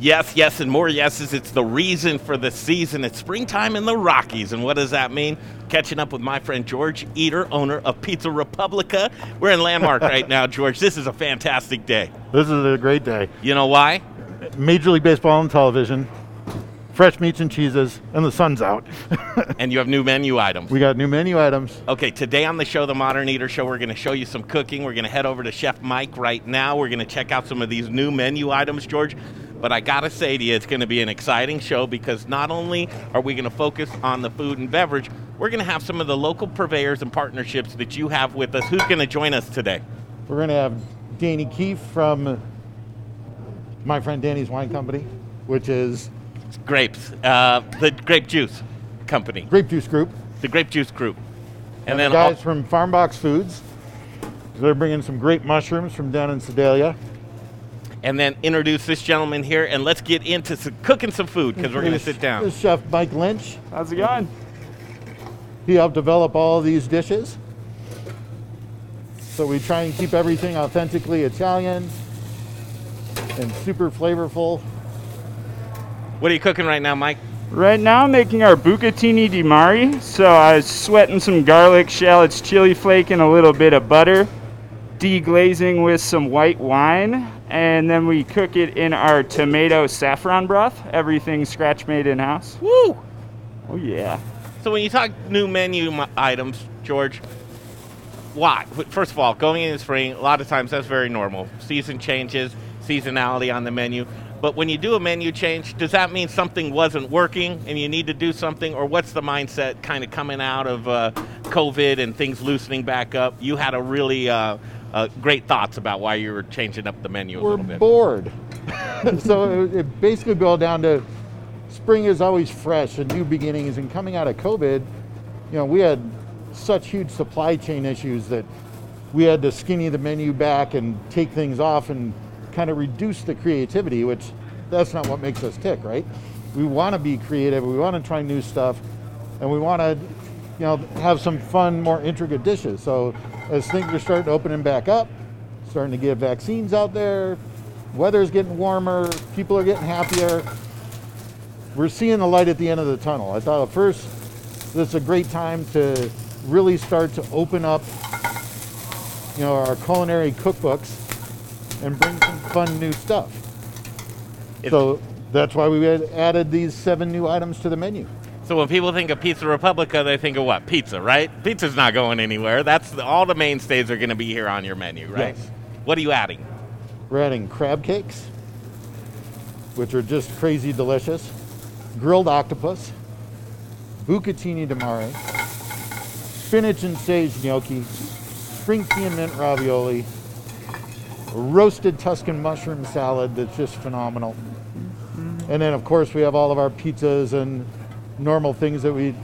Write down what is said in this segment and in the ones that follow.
Yes, yes, and more yeses. It's the reason for the season. It's springtime in the Rockies. And what does that mean? Catching up with my friend George Eder, owner of Pizza Republica. We're in Landmark right now, George. This is a fantastic day. This is a great day. You know why? Major League Baseball on television, fresh meats and cheeses, and the sun's out. And you have new menu items. we got new menu items. Okay, today on the show, the Modern Eater Show, we're going to show you some cooking. We're going to head over to Chef Mike right now. We're going to check out some of these new menu items, George. But I got to say to you, it's going to be an exciting show because not only are we going to focus on the food and beverage, we're going to have some of the local purveyors and partnerships that you have with us. Who's going to join us today? We're going to have Danny Keefe from my friend Danny's Wine Company, which is Grapes, uh, the Grape Juice Company, Grape Juice Group. the Grape Juice Group. And, then the all- guys from FarmBox Foods. They're bringing some great mushrooms from down in Sedalia. And then introduce this gentleman here, and let's get into some, cooking some food because we're going to sit down. This is Chef Mike Lynch. How's it going? He helped develop all these dishes. So we try and keep everything authentically Italian and super flavorful. What are you cooking right now, Mike? Right now, I'm making our bucatini di mare. So I was sweating some garlic, shallots, chili flake, and a little bit of butter, deglazing with some white wine, and then we cook it in our tomato saffron broth. Everything scratch made in house. Woo! Oh yeah. So when you talk new menu m- items, George, why? First of all, going into spring, a lot of times that's very normal. Season changes, seasonality on the menu. But when you do a menu change, does that mean something wasn't working and you need to do something, or what's the mindset kind of coming out of uh, COVID and things loosening back up? You had a really uh, uh, great thoughts about why you were changing up the menu a We're little bit. bored. so it, it basically boiled down to spring is always fresh and new beginnings. And coming out of COVID, you know, we had such huge supply chain issues that we had to skinny the menu back and take things off and kind of reduce the creativity, which that's not what makes us tick, right? We want to be creative, we want to try new stuff, and we want to, you know, have some fun, more intricate dishes. So as things are starting to opening back up, starting to get vaccines out there, weather's getting warmer, people are getting happier. We're seeing the light at the end of the tunnel. I thought at first this is a great time to really start to open up, you know, our culinary cookbooks and bring some fun new stuff. So that's why we added these seven new items to the menu. So when people think of Pizza Republica, they think of what? Pizza, right? Pizza's not going anywhere. That's the, all the mainstays are going to be here on your menu, right? Yes. What are you adding? We're adding crab cakes, which are just crazy delicious, grilled octopus, bucatini di mare, spinach and sage gnocchi, spring pea and mint ravioli, roasted Tuscan mushroom salad that's just phenomenal. And then, of course, we have all of our pizzas and normal things that we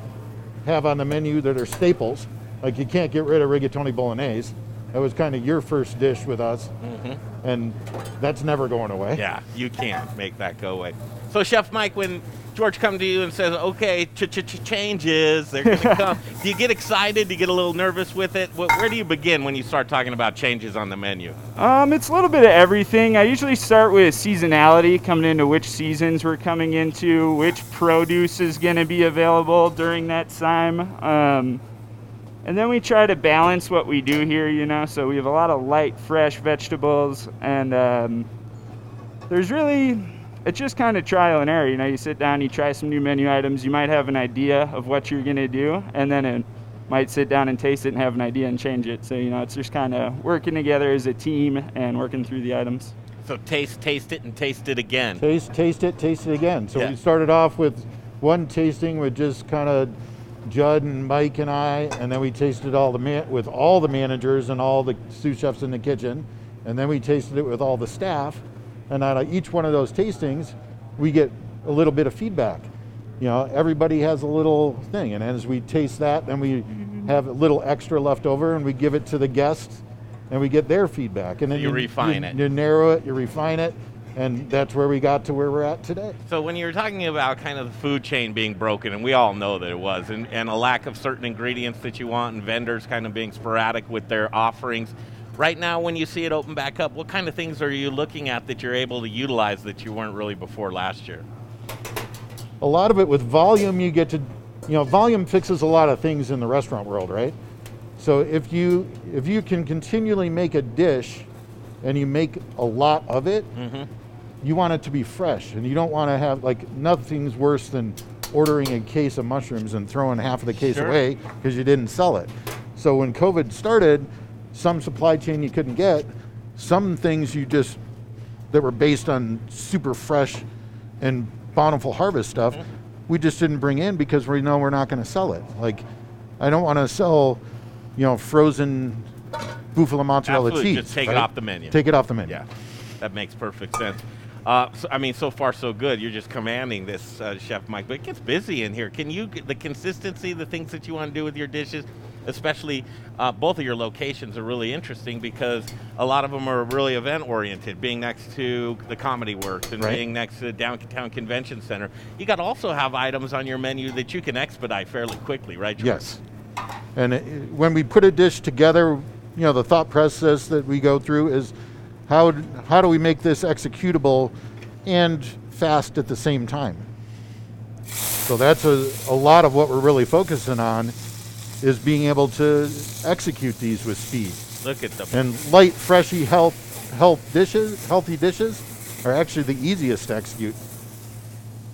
have on the menu that are staples. Like you can't get rid of rigatoni bolognese. That was kind of your first dish with us, mm-hmm. and that's never going away. Yeah, you can't make that go away. So, Chef Mike, when George comes to you and says, "Okay, ch ch ch changes," they're going to come. do you get excited? Do you get a little nervous with it? Wh- Where do you begin when you start talking about changes on the menu? Um, it's a little bit of everything. I usually start with seasonality, coming into which seasons we're coming into, which produce is going to be available during that time. Um, and then we try to balance what we do here, you know. So we have a lot of light, fresh vegetables, and um, there's really, it's just kind of trial and error. You know, you sit down, you try some new menu items, you might have an idea of what you're going to do, and then it might sit down and taste it and have an idea and change it. So, you know, it's just kind of working together as a team and working through the items. So, taste, taste it, and taste it again. Taste, taste it, taste it again. So Yeah. we started off with one tasting with just kind of Judd and Mike and I, and then we tasted all the man- with all the managers and all the sous chefs in the kitchen, and then we tasted it with all the staff. And out of each one of those tastings, we get a little bit of feedback. You know, everybody has a little thing, and as we taste that, then we mm-hmm. have a little extra left over, and we give it to the guests, and we get their feedback. And then You refine it. You narrow it, you refine it, and that's where we got to where we're at today. So when you're talking about kind of the food chain being broken, and we all know that it was, and, and a lack of certain ingredients that you want, and vendors kind of being sporadic with their offerings, Right now, when you see it open back up, what kind of things are you looking at that you're able to utilize that you weren't really before last year? A lot of it with volume, you get to, you know, volume fixes a lot of things in the restaurant world, right? So if you if you can continually make a dish, and you make a lot of it, mm-hmm. you want it to be fresh, and you don't want to have like nothing's worse than ordering a case of mushrooms and throwing half of the case Sure. away because you didn't sell it. So when COVID started, some supply chain you couldn't get, some things you just that were based on super fresh and bountiful harvest stuff, we just didn't bring in because we know we're not going to sell it. Like, I don't want to sell, you know, frozen buffalo mozzarella Absolutely, cheese. just take it off the menu. Take it off the menu. Yeah, that makes perfect sense. Uh, so, I mean, so far so good. You're just commanding this, uh, Chef Mike. But it gets busy in here. Can you the consistency, the things that you want to do with your dishes, especially uh, both of your locations are really interesting because a lot of them are really event oriented. Being next to the Comedy Works and Right. being next to the Downtown Convention Center, you got to also have items on your menu that you can expedite fairly quickly, right? George? Yes. And it, when we put a dish together, you know, the thought process that we go through is how, how do we make this executable and fast at the same time? So that's a, a lot of what we're really focusing on is being able to execute these with speed. Look at the And light, freshy, health, health dishes, healthy dishes are actually the easiest to execute.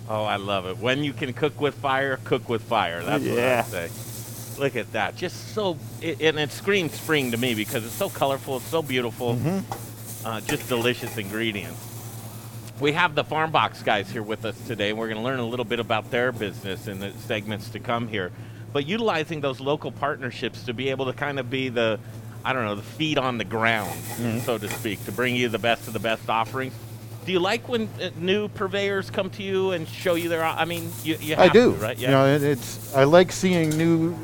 Oh, I love it. When you can cook with fire, cook with fire. That's what I say. Look at that. Just so, it, and it screams spring to me because it's so colorful, it's so beautiful, uh, just delicious ingredients. We have the FarmBox guys here with us today, and we're going to learn a little bit about their business in the segments to come here. But utilizing those local partnerships to be able to kind of be the, I don't know, the feet on the ground, so to speak, to bring you the best of the best offerings. Do you like when uh, new purveyors come to you and show you their? I mean, you, you have I do. to, right? You know, it, it's I like seeing new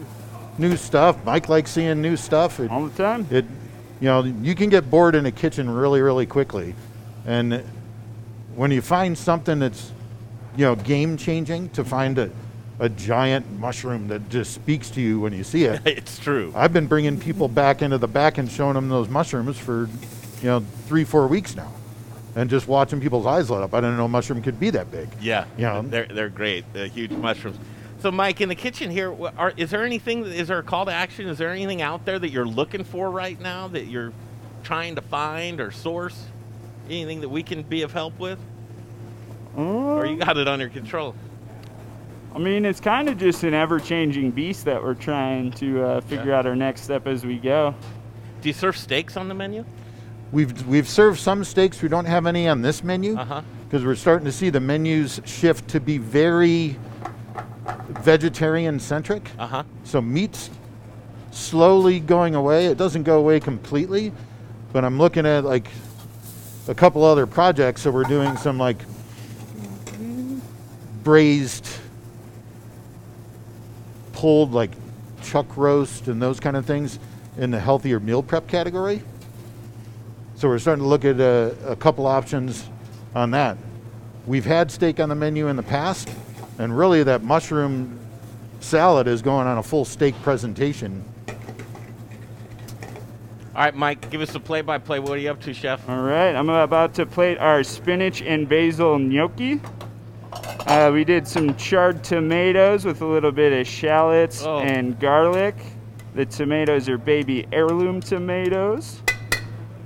new stuff. Mike likes seeing new stuff. It, all the time. it you know, you can get bored in a kitchen really really quickly. And when you find something that's you know, game changing to find a a giant mushroom that just speaks to you when you see it. it's true. I've been bringing people back into the back and showing them those mushrooms for, you know, three, four weeks now, and just watching people's eyes light up. I didn't know a mushroom could be that big. Yeah, Yeah. they're they're great. They're huge mushrooms. So, Mike, in the kitchen here, are, is there anything? Is there a call to action? Is there anything out there that you're looking for right now that you're trying to find or source? Anything that we can be of help with, or you um, got it under control? I mean, it's kind of just an ever-changing beast that we're trying to uh, figure Yeah. out our next step as we go. Do you serve steaks on the menu? We've we've served some steaks. We don't have any on this menu huh. because we're starting to see the menus shift to be very vegetarian centric. Uh huh. So meat's slowly going away. It doesn't go away completely, but I'm looking at like a couple other projects. So we're doing some like braised, pulled like chuck roast and those kind of things in the healthier meal prep category. So we're starting to look at a, a couple options on that. We've had steak on the menu in the past, and really that mushroom salad is going on a full steak presentation. All right, Mike, give us a play-by-play. What are you up to, Chef? All right, I'm about to plate our spinach and basil gnocchi. Uh, we did some charred tomatoes with a little bit of shallots Oh. and garlic. The tomatoes are baby heirloom tomatoes.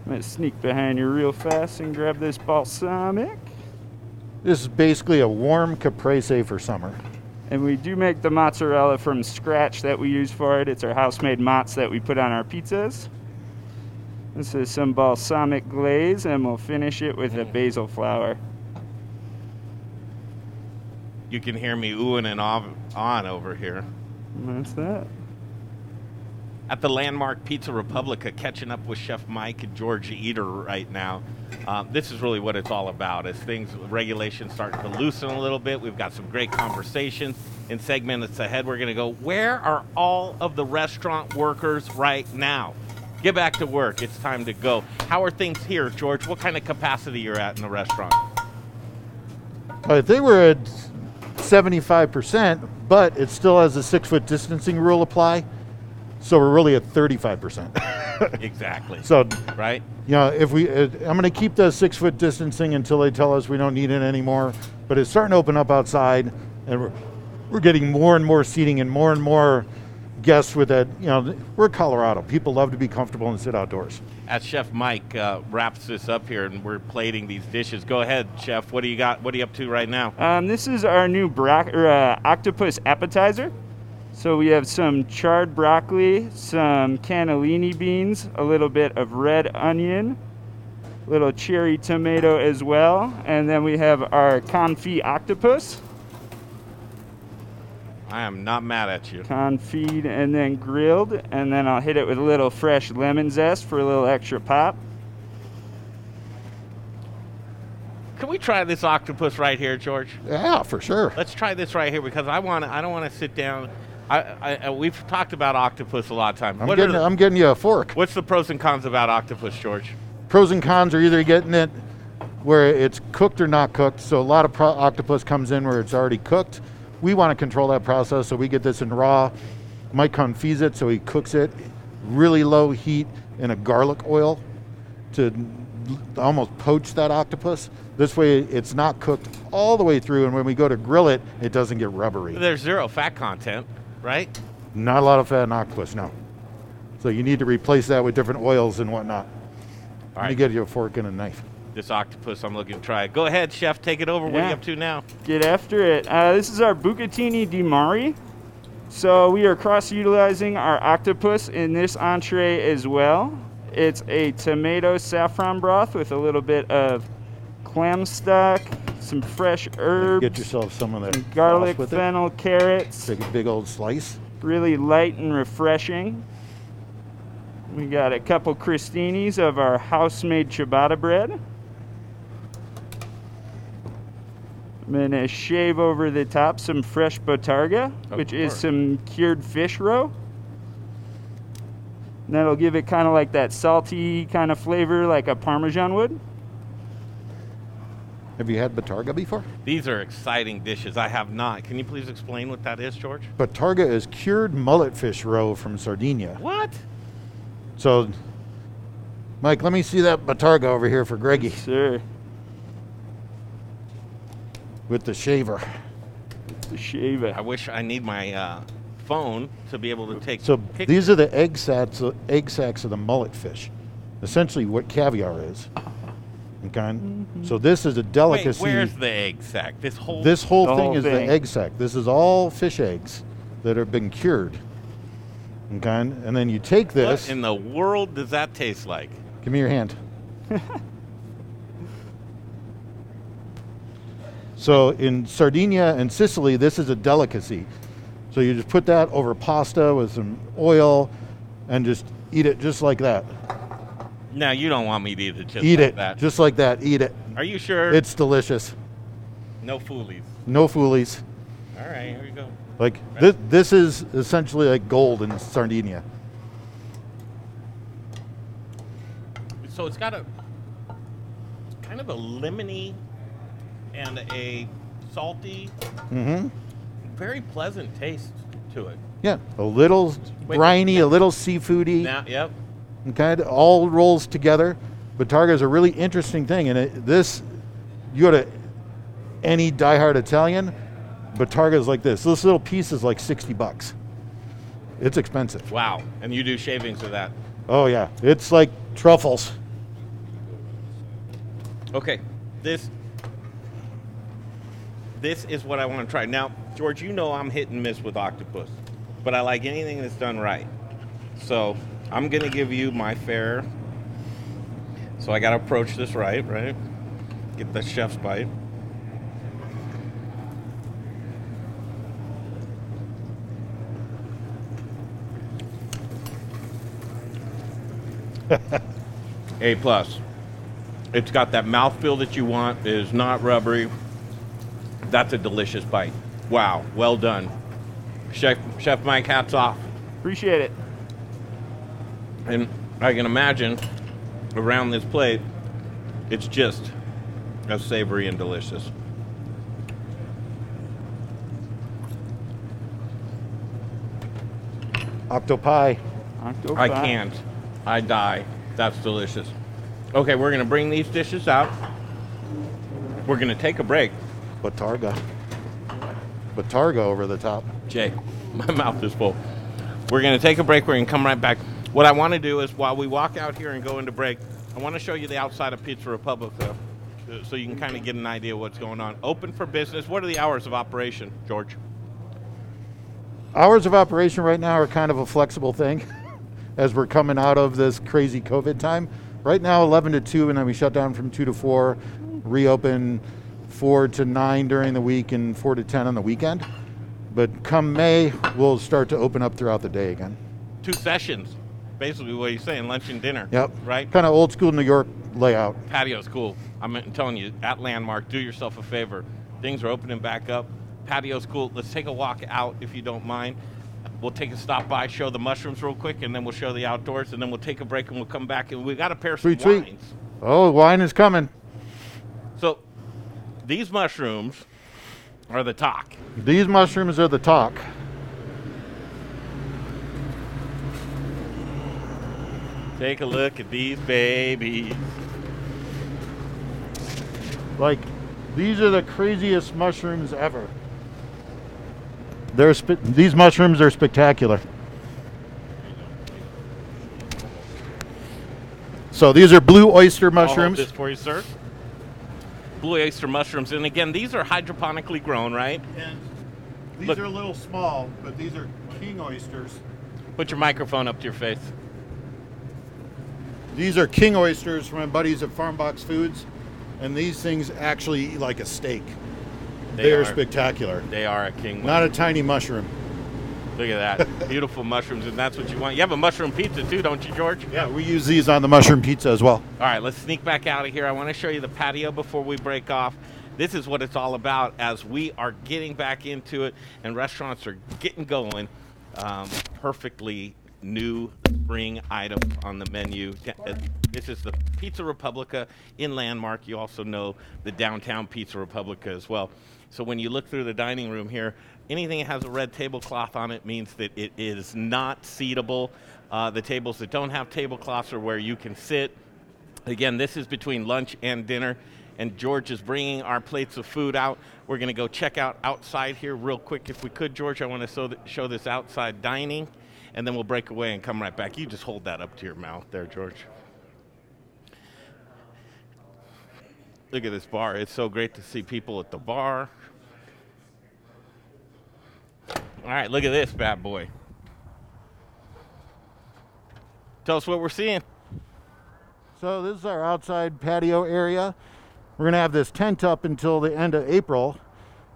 I'm gonna sneak behind you real fast and grab this balsamic. This is basically a warm caprese for summer. And we do make the mozzarella from scratch that we use for it. It's our house-made mozz that we put on our pizzas. This is some balsamic glaze, and we'll finish it with a basil flower. You can hear me oohing and ah- on over here. And that's that. at the landmark Pizza Republica, catching up with Chef Mike and George Eder right now. Um, this is really what it's all about. As things regulations starting to loosen a little bit, we've got some great conversations. In segments ahead, we're going to go. Where are all of the restaurant workers right now? Get back to work. It's time to go. How are things here, George? What kind of capacity you're at in the restaurant? I think we're at 75%, but it still has a six foot distancing rule apply. So we're really at 35%. Exactly. So, right? you know, if we, uh, I'm going to keep the six foot distancing until they tell us we don't need it anymore. But it's starting to open up outside, and we're, we're getting more and more seating and more and more guests with that. You know, we're Colorado. People love to be comfortable and sit outdoors. As Chef Mike uh, wraps this up here and we're plating these dishes, go ahead, Chef. What do you got? What are you up to right now? Um, this is our new bra- or, uh, octopus appetizer. So we have some charred broccoli, some cannellini beans, a little bit of red onion, little cherry tomato as well, and then we have our confit octopus, I am not mad at you. confit and then grilled, and then I'll hit it with a little fresh lemon zest for a little extra pop. Can we try this octopus right here, George? Yeah, for sure. Let's try this right here because I want. I don't want to sit down. I, I, I we've talked about octopus a lot of times. I'm What getting, the- I'm getting you a fork. what's the pros and cons about octopus, George? pros and cons are either getting it where it's cooked or not cooked. So a lot of pro- octopus comes in where it's already cooked. We want to control that process, so we get this in raw. Mike confits it, so he cooks it really low heat in a garlic oil to almost poach that octopus. This way, it's not cooked all the way through, and when we go to grill it, it doesn't get rubbery. There's zero fat content, right? Not a lot of fat in octopus, no. So you need to replace that with different oils and whatnot. All Let me right. get you a fork and a knife. This octopus, I'm looking to try. Go ahead, Chef. Take it over. What are you up to now? get after it. Uh, this is our bucatini di mare. So we are cross utilizing our octopus in this entree as well. It's a tomato saffron broth with a little bit of clam stock, some fresh herbs, Get yourself some of that some garlic, sauce with it. fennel, carrots. Take a big old slice. Really light and refreshing. We got a couple crostinis of our house-made ciabatta bread. I'm gonna shave over the top some fresh bottarga, Of which is some cured fish roe. And that'll give it kind of like that salty kind of flavor, like a Parmesan would. Have you had bottarga before? These are exciting dishes. I have not. Can you please explain what that is, George? Bottarga is cured mullet fish roe from Sardinia. What? So, Mike, let me see that bottarga over here for Greggy Sir, with the shaver. the shave it. I wish I need my uh, phone to be able to take. So pictures. these are the egg sacs, egg sacs of the mullet fish. Essentially, what caviar is. Okay. So this is a delicacy. Wait, delicacy. where's the egg sac? This whole. This whole thing whole is thing. the egg sac. This is all fish eggs that have been cured. Okay, and then you take this. What in the world does that taste like? Give me your hand. so in Sardinia and Sicily, this is a delicacy. So you just put that over pasta with some oil and just eat it just like that. Now you don't want me to eat it just like that. eat like it that. just like that. Eat it. Are you sure? It's delicious. no foolies. No foolies. All right, here we go. Like this, this is essentially like gold in Sardinia. So it's got a kind of a lemony and a salty, Mm-hmm. very pleasant taste to it. Yeah, a little Wait, briny, a little seafoody. Now, yep. Okay, it all rolls together. Bottarga is a really interesting thing, and it, this, you go to any diehard Italian, Bottarga is like this. This little piece is like sixty bucks. It's expensive. Wow. And you do shavings of that. Oh yeah, it's like truffles. Okay. This this is what I want to try. Now, George, you know I'm hit and miss with octopus, but I like anything that's done right. So I'm gonna give you my fair. So I gotta approach this right, right? Get the chef's bite. A plus. It's got that mouthfeel that you want. It is not rubbery. That's a delicious bite. Wow, well done. Chef Chef Mike, hats off. Appreciate it. And I can imagine around this plate, it's just as savory and delicious. Octopi. Octopi. I can't. I die. That's delicious. Okay, we're gonna bring these dishes out. We're gonna take a break. Bottarga. Bottarga over the top. Jay, my mouth is full. We're gonna take a break. We're gonna come right back. What I want to do is while we walk out here and go into break, I want to show you the outside of Pizza Republica, uh, so you can kind of get an idea of what's going on. Open for business. What are the hours of operation, George? Hours of operation right now are kind of a flexible thing as we're coming out of this crazy COVID time. Right now, 11 to 2, and then we shut down from 2 to 4, reopen 4 to 9 during the week, and 4 to 10 on the weekend. But come May, we'll start to open up throughout the day again. Two sessions, basically what you're saying, lunch and dinner. Yep. Right? Kind of old school New York layout. Patio's cool. I'm telling you, at Landmark, do yourself a favor. Things are opening back up. Patio's cool. Let's take a walk out if you don't mind. We'll take a stop by, show the mushrooms real quick, and then we'll show the outdoors, and then we'll take a break and we'll come back and we got a pair of Sweet, sweet. wines. Oh, wine is coming. So these mushrooms are the talk. These mushrooms are the talk. Take a look at these babies. Like, these are the craziest mushrooms ever. They're spe- these mushrooms are spectacular. So these are blue oyster I'll hold mushrooms. this for you, sir. Blue oyster mushrooms, and again, these are hydroponically grown, right? And these Look. are a little small, but these are king oysters. Put your microphone up to your face. These are king oysters from my buddies at FarmBox Foods, and these things actually eat like a steak. They They, are, are. spectacular. They are a king. Not a tiny mushroom. Look at that. Beautiful mushrooms, and that's what you want. You have a mushroom pizza too, don't you, George? Yeah, we use these on the mushroom pizza as well. All right, let's sneak back out of here. I want to show you the patio before we break off. This is what it's all about as we are getting back into it and restaurants are getting going. Um, perfectly new spring item on the menu. Uh, This is the Pizza Republica in Landmark. You also know the downtown Pizza Republica as well. So when you look through the dining room here, anything that has a red tablecloth on it means that it is not seatable. Uh, the tables that don't have tablecloths are where you can sit. Again, this is between lunch and dinner, and George is bringing our plates of food out. We're going to go check out outside here real quick, if we could, George. I want to show, th- show this outside dining, and then we'll break away and come right back. You just hold that up to your mouth there, George. Look at this bar. It's so great to see people at the bar. All right, look at this bad boy. Tell us what we're seeing. So this is our outside patio area. We're gonna have this tent up until the end of April,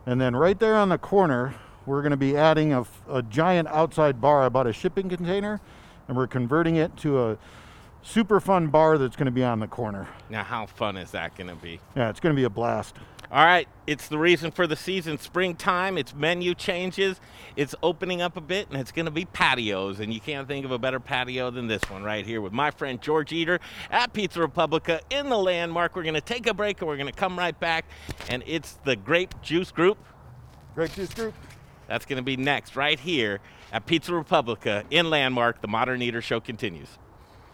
and then right there on the corner, we're gonna be adding a, a giant outside bar, about a shipping container, and we're converting it to a super fun bar that's gonna be on the corner. Now, how fun is that going to be? Yeah, it's gonna be a blast. All right, it's the reason for the season, springtime. It's menu changes. It's opening up a bit, and it's going to be patios. And you can't think of a better patio than this one right here with my friend George Eder at Pizza Republica in the landmark. We're going to take a break, and we're going to come right back. And it's the Grape Juice Group. Grape juice group. That's going to be next right here at Pizza Republica in Landmark. The Modern Eater Show continues.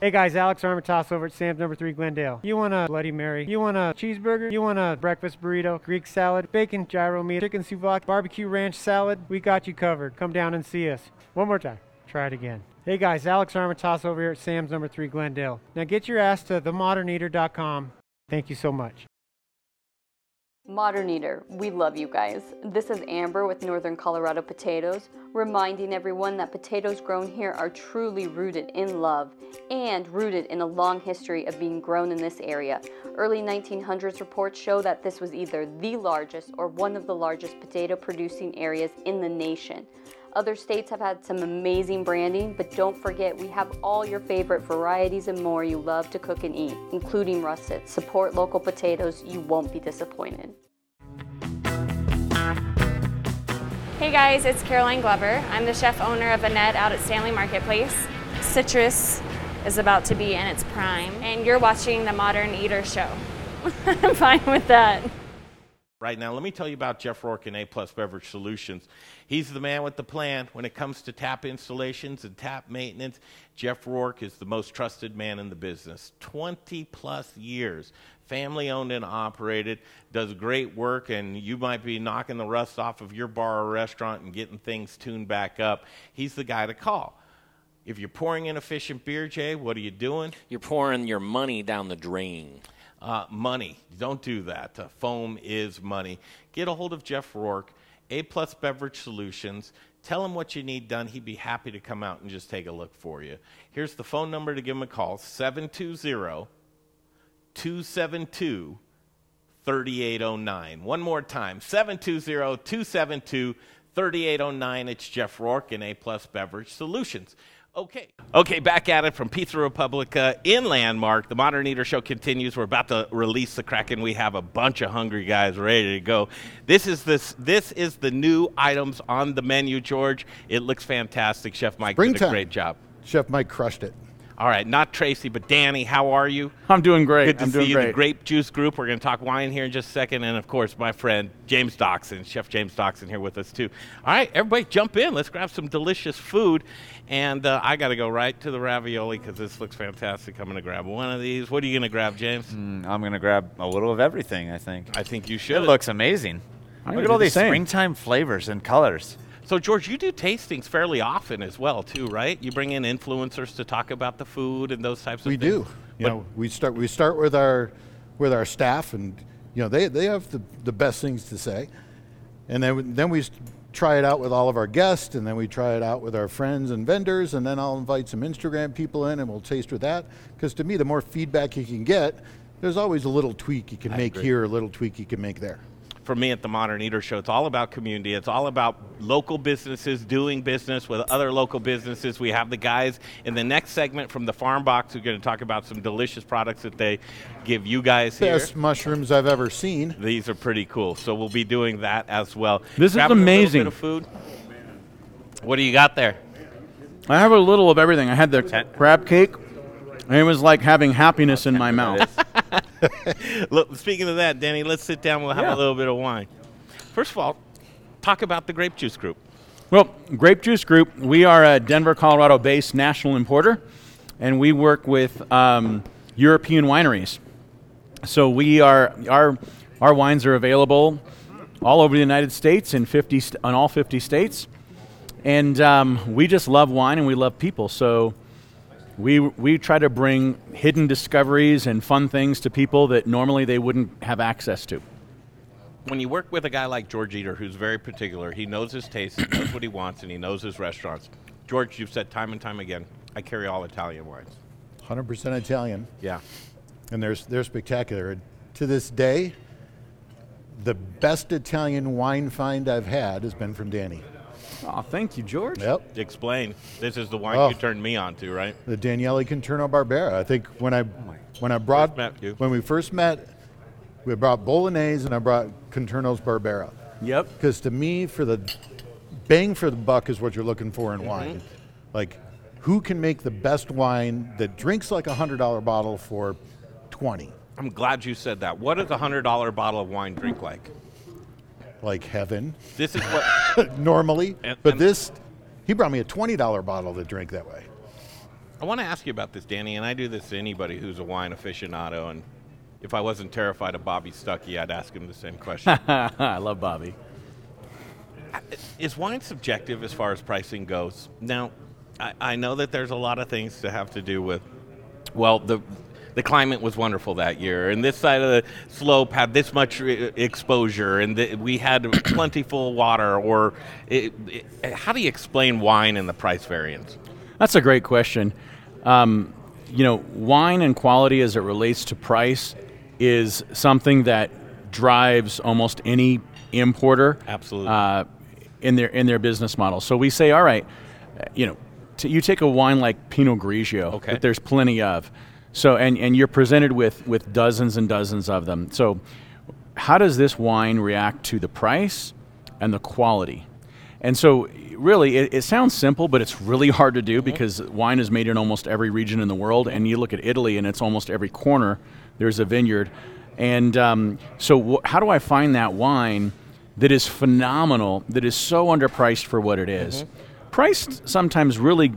Hey guys, Alex Armitage over at Sam's Number 3 Glendale. You want a Bloody Mary? You want a cheeseburger? You want a breakfast burrito, Greek salad, bacon gyro meat, chicken souvlaki, barbecue ranch salad? We got you covered. Come down and see us. One more time. Try it again. Hey guys, Alex Armitage over here at Sam's Number 3 Glendale. Now get your ass to themoderneater.com. Thank you so much. Modern Eater, we love you guys. This is Amber with Northern Colorado Potatoes, reminding everyone that potatoes grown here are truly rooted in love and rooted in a long history of being grown in this area. Early 1900s reports show that this was either the largest or one of the largest potato producing areas in the nation. Other states have had some amazing branding, but don't forget we have all your favorite varieties and more you love to cook and eat, including russet. Support local potatoes, you won't be disappointed. Hey guys, it's Caroline Glover. I'm the chef owner of Annette out at Stanley Marketplace. Citrus is about to be in its prime, and you're watching the Modern Eater Show. I'm fine with that. Right now, let me tell you about Jeff Rourke and A Plus Beverage Solutions. He's the man with the plan when it comes to tap installations and tap maintenance. Jeff Rourke is the most trusted man in the business. 20 plus years, family owned and operated, does great work, and you might be knocking the rust off of your bar or restaurant and getting things tuned back up. He's the guy to call. If you're pouring inefficient beer, Jay, what are you doing? You're pouring your money down the drain. Uh, money. Don't do that. Uh, foam is money. Get a hold of Jeff Rourke, A Plus Beverage Solutions. Tell him what you need done. He'd be happy to come out and just take a look for you. Here's the phone number to give him a call 720 272 3809. One more time 720 272 3809. It's Jeff Rourke and A Plus Beverage Solutions. Okay. Okay, back at it from Pizza Republica in Landmark. The Modern Eater Show continues. We're about to release the Kraken. We have a bunch of hungry guys ready to go. This is this this is the new items on the menu, George. It looks fantastic. Chef Mike did a great job. Chef Mike crushed it. All right, not Tracy, but Danny, how are you? I'm doing great. Good to I'm see doing you. great. The Grape Juice Group. We're going to talk wine here in just a second, and of course, my friend James Doxson, Chef James Doxson, here with us too. All right, everybody, jump in. Let's grab some delicious food, and uh, I got to go right to the ravioli because this looks fantastic. I'm going to grab one of these. What are you going to grab, James? Mm, I'm gonna grab a little of everything. I think I think you should. it looks amazing. I'm Look at all the these same. springtime flavors and colors. So, George, you do tastings fairly often as well, too, right? You bring in influencers to talk about the food and those types of We things. We do. You But- know, we start we start with our with our staff, and you know they, they have the, the best things to say, and then then we try it out with all of our guests, and then we try it out with our friends and vendors, and then I'll invite some Instagram people in, and we'll taste with that. Because to me, the more feedback you can get, there's always a little tweak you can make agree. here, a little tweak you can make there. For me at the Modern Eater Show, it's all about community. It's all about local businesses doing business with other local businesses. We have the guys in the next segment from the FarmBox who are going to talk about some delicious products that they give you guys here. Best mushrooms I've ever seen. These are pretty cool. So we'll be doing that as well. This is Grabbing a little amazing. bit of food. What do you got there? I have a little of everything. I had the crab cake, and it was like having happiness in my mouth. Look, speaking of that, Danny, let's sit down. We'll have Yeah. a little bit of wine. First of all, talk about the grape juice group. Well, Grape Juice Group, we are a Denver, Colorado based national importer, and we work with um, European wineries. So we are, our, our wines are available all over the United States in 50, st- on all 50 states. And um, we just love wine and we love people. So we, we try to bring hidden discoveries and fun things to people that normally they wouldn't have access to. when you work with a guy like George Eder, who's very particular, he knows his taste, he knows what he wants, and he knows his restaurants. George, you've said time and time again, I carry all Italian wines. 100% Italian. Yeah. and they're, they're spectacular. To this day, the best Italian wine find I've had has been from Danny. Oh, thank you, George. Yep, Explain. This is the wine Oh. you turned me on to, right? the Daniele Conterno Barbera. I think when I oh when I brought met you. when we first met, we brought Bolognese and I brought Conterno's Barbera Yep. because to me, for the bang for the buck is what you're looking for in mm-hmm. wine. Like, who can make the best wine that drinks like a hundred dollar bottle for twenty? I'm glad you said that. What does a $100 bottle of wine drink like? Like heaven. This is what normally. And- but and- this, he brought me a twenty dollar bottle to drink that way. I want to ask you about this, Danny, and I do this to anybody who's a wine aficionado. And if I wasn't terrified of Bobby Stuckey, I'd ask him the same question. I love Bobby. is wine subjective as far as pricing goes? Now, I, I know that there's a lot of things to have to do with, well, the the climate was wonderful that year, and this side of the slope had this much uh, exposure, and the, we had plentiful water. Or it, it, how do you explain wine and the price variance? That's a great question. Um, you know, wine and quality as it relates to price is something that drives almost any importer Absolutely. uh, in their in their business model. So we say, all right, uh, you know, t- you take a wine like Pinot Grigio Okay. that there's plenty of. So and and you're presented with with dozens and dozens of them. So how does this wine react to the price and the quality? And so, really, it, it sounds simple, but it's really hard to do because wine is made in almost every region in the world. And you look at Italy, and it's almost every corner there's a vineyard. And um, so, how do I find that wine that is phenomenal, that is so underpriced for what it is? Price sometimes really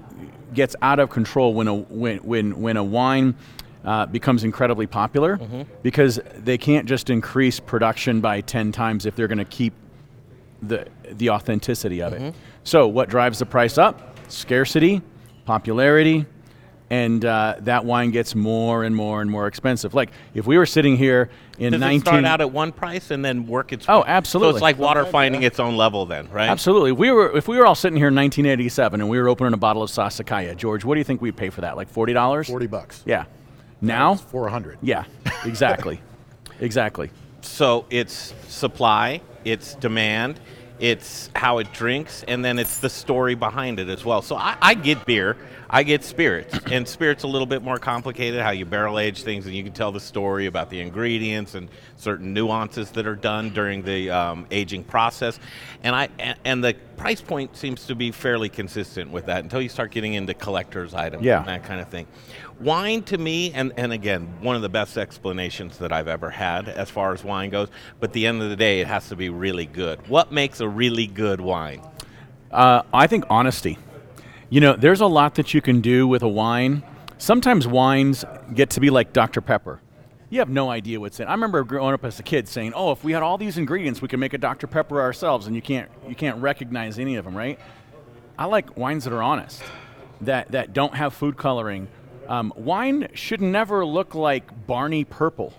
gets out of control when a when when, when a wine uh, becomes incredibly popular because they can't just increase production by 10 times if they're going to keep the the authenticity of it. So what drives the price up? Scarcity, popularity, and uh, that wine gets more and more and more expensive. Like if we were sitting here in Does 19 it start out at one price and then work its Oh, absolutely. So it's like water finding its own level then, right? Absolutely. We were if we were all sitting here in 1987 and we were opening a bottle of Sassicaia, George, what do you think we'd pay for that? Like forty dollars? Forty bucks. Yeah. Now? Four hundred. Yeah. Exactly. exactly. So it's supply, it's demand, it's how it drinks, and then it's the story behind it as well. So I, I get beer, I get spirits, and spirits a little bit more complicated. How you barrel age things, and you can tell the story about the ingredients and certain nuances that are done during the um, aging process. And I and, and the price point seems to be fairly consistent with that until you start getting into collectors items Yeah. and that kind of thing. Wine to me, and, and again, one of the best explanations that I've ever had as far as wine goes, but at the end of the day, it has to be really good. What makes a really good wine? Uh, I think honesty. You know, there's a lot that you can do with a wine. Sometimes wines get to be like Dr. Pepper. You have no idea what's in. I remember growing up as a kid saying, "Oh, if we had all these ingredients, we could make a Dr. Pepper ourselves," and you can't you can't recognize any of them, right? I like wines that are honest, that that don't have food coloring. Um, wine should never look like Barney purple.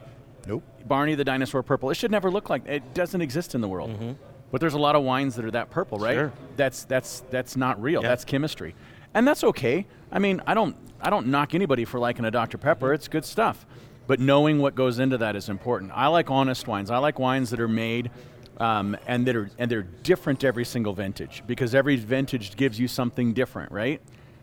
Nope. Barney the dinosaur purple. It should never look like it doesn't exist in the world. But there's a lot of wines that are that purple, right? Sure. That's that's that's not real. Yeah. That's chemistry. And that's okay. I mean, I don't I don't knock anybody for liking a Dr. Pepper. It's good stuff. But knowing what goes into that is important. I like honest wines. I like wines that are made um, and that are and they're different every single vintage because every vintage gives you something different, right?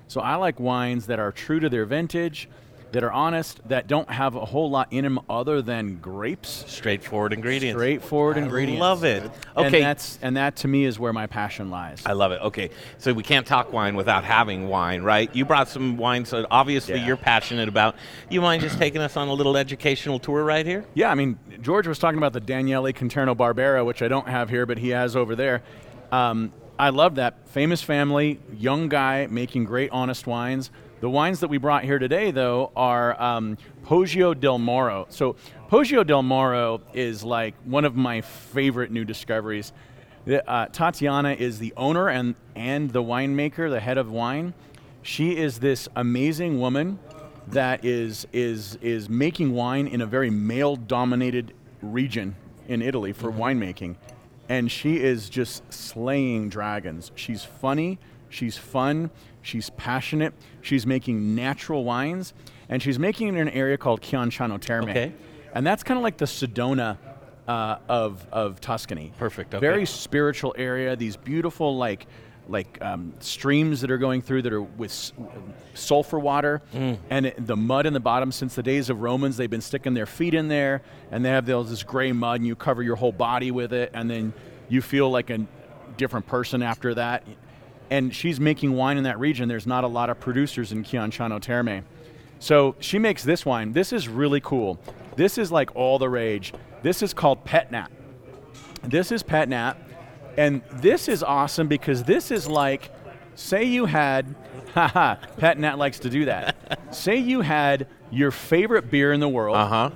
So I like wines that are true to their vintage, that are honest, that don't have a whole lot in them other than grapes. Straightforward ingredients. Straightforward I ingredients. love it. And Okay. that's and that to me is where my passion lies. I love it. Okay, so we can't talk wine without having wine, right? You brought some wines that obviously Yeah. you're passionate about. You mind just taking us on a little educational tour right here? Yeah, I mean, George was talking about the Daniele Conterno Barbera, which I don't have here, but he has over there. Um, I love that famous family, young guy making great, honest wines. The wines that we brought here today, though, are um, Poggio del Moro. So, Poggio del Moro is like one of my favorite new discoveries. Uh, Tatiana is the owner and, and the winemaker, the head of wine. She is this amazing woman that is is is making wine in a very male dominated region in Italy for winemaking and she is just slaying dragons. She's funny, she's fun, she's passionate, she's making natural wines and she's making it in an area called Chianciano Terme. Okay. And that's kind of like the Sedona uh, of of Tuscany. Perfect, okay. Very spiritual area. These beautiful like like um, streams that are going through that are with s- sulfur water Mm. and it, the mud in the bottom. Since the days of Romans, they've been sticking their feet in there, and they have those, this gray mud, and you cover your whole body with it, and then you feel like a different person after that. And she's making wine in that region. There's not a lot of producers in Chianciano Terme. So she makes this wine. This is really cool. This is like all the rage. This is called Pet Nat. This is Pet Nat. And this is awesome because this is like, say you had, haha, Pet Nat likes to do that. say you had your favorite beer in the world, Uh huh.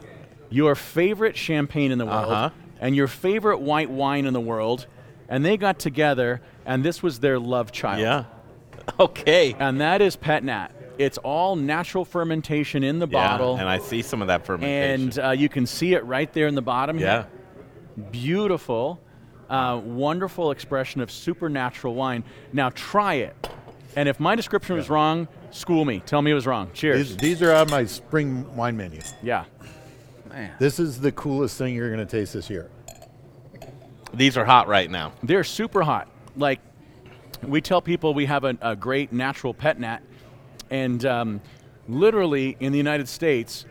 your favorite champagne in the world, Uh-huh. and your favorite white wine in the world, and they got together, and this was their love child. Yeah. Okay. And that is Pet Nat. It's all natural fermentation in the Yeah, bottle. and I see some of that fermentation. and uh, you can see it right there in the bottom. yeah. here. Beautiful, uh, wonderful expression of supernatural wine. Now try it. And if my description was wrong, school me. Tell me it was wrong. Cheers. These, these are on my spring wine menu. yeah. Man. This is the coolest thing you're going to taste this year. These are hot right now. They're super hot. Like we tell people we have a, a great natural pet nat, and um, literally in the United States,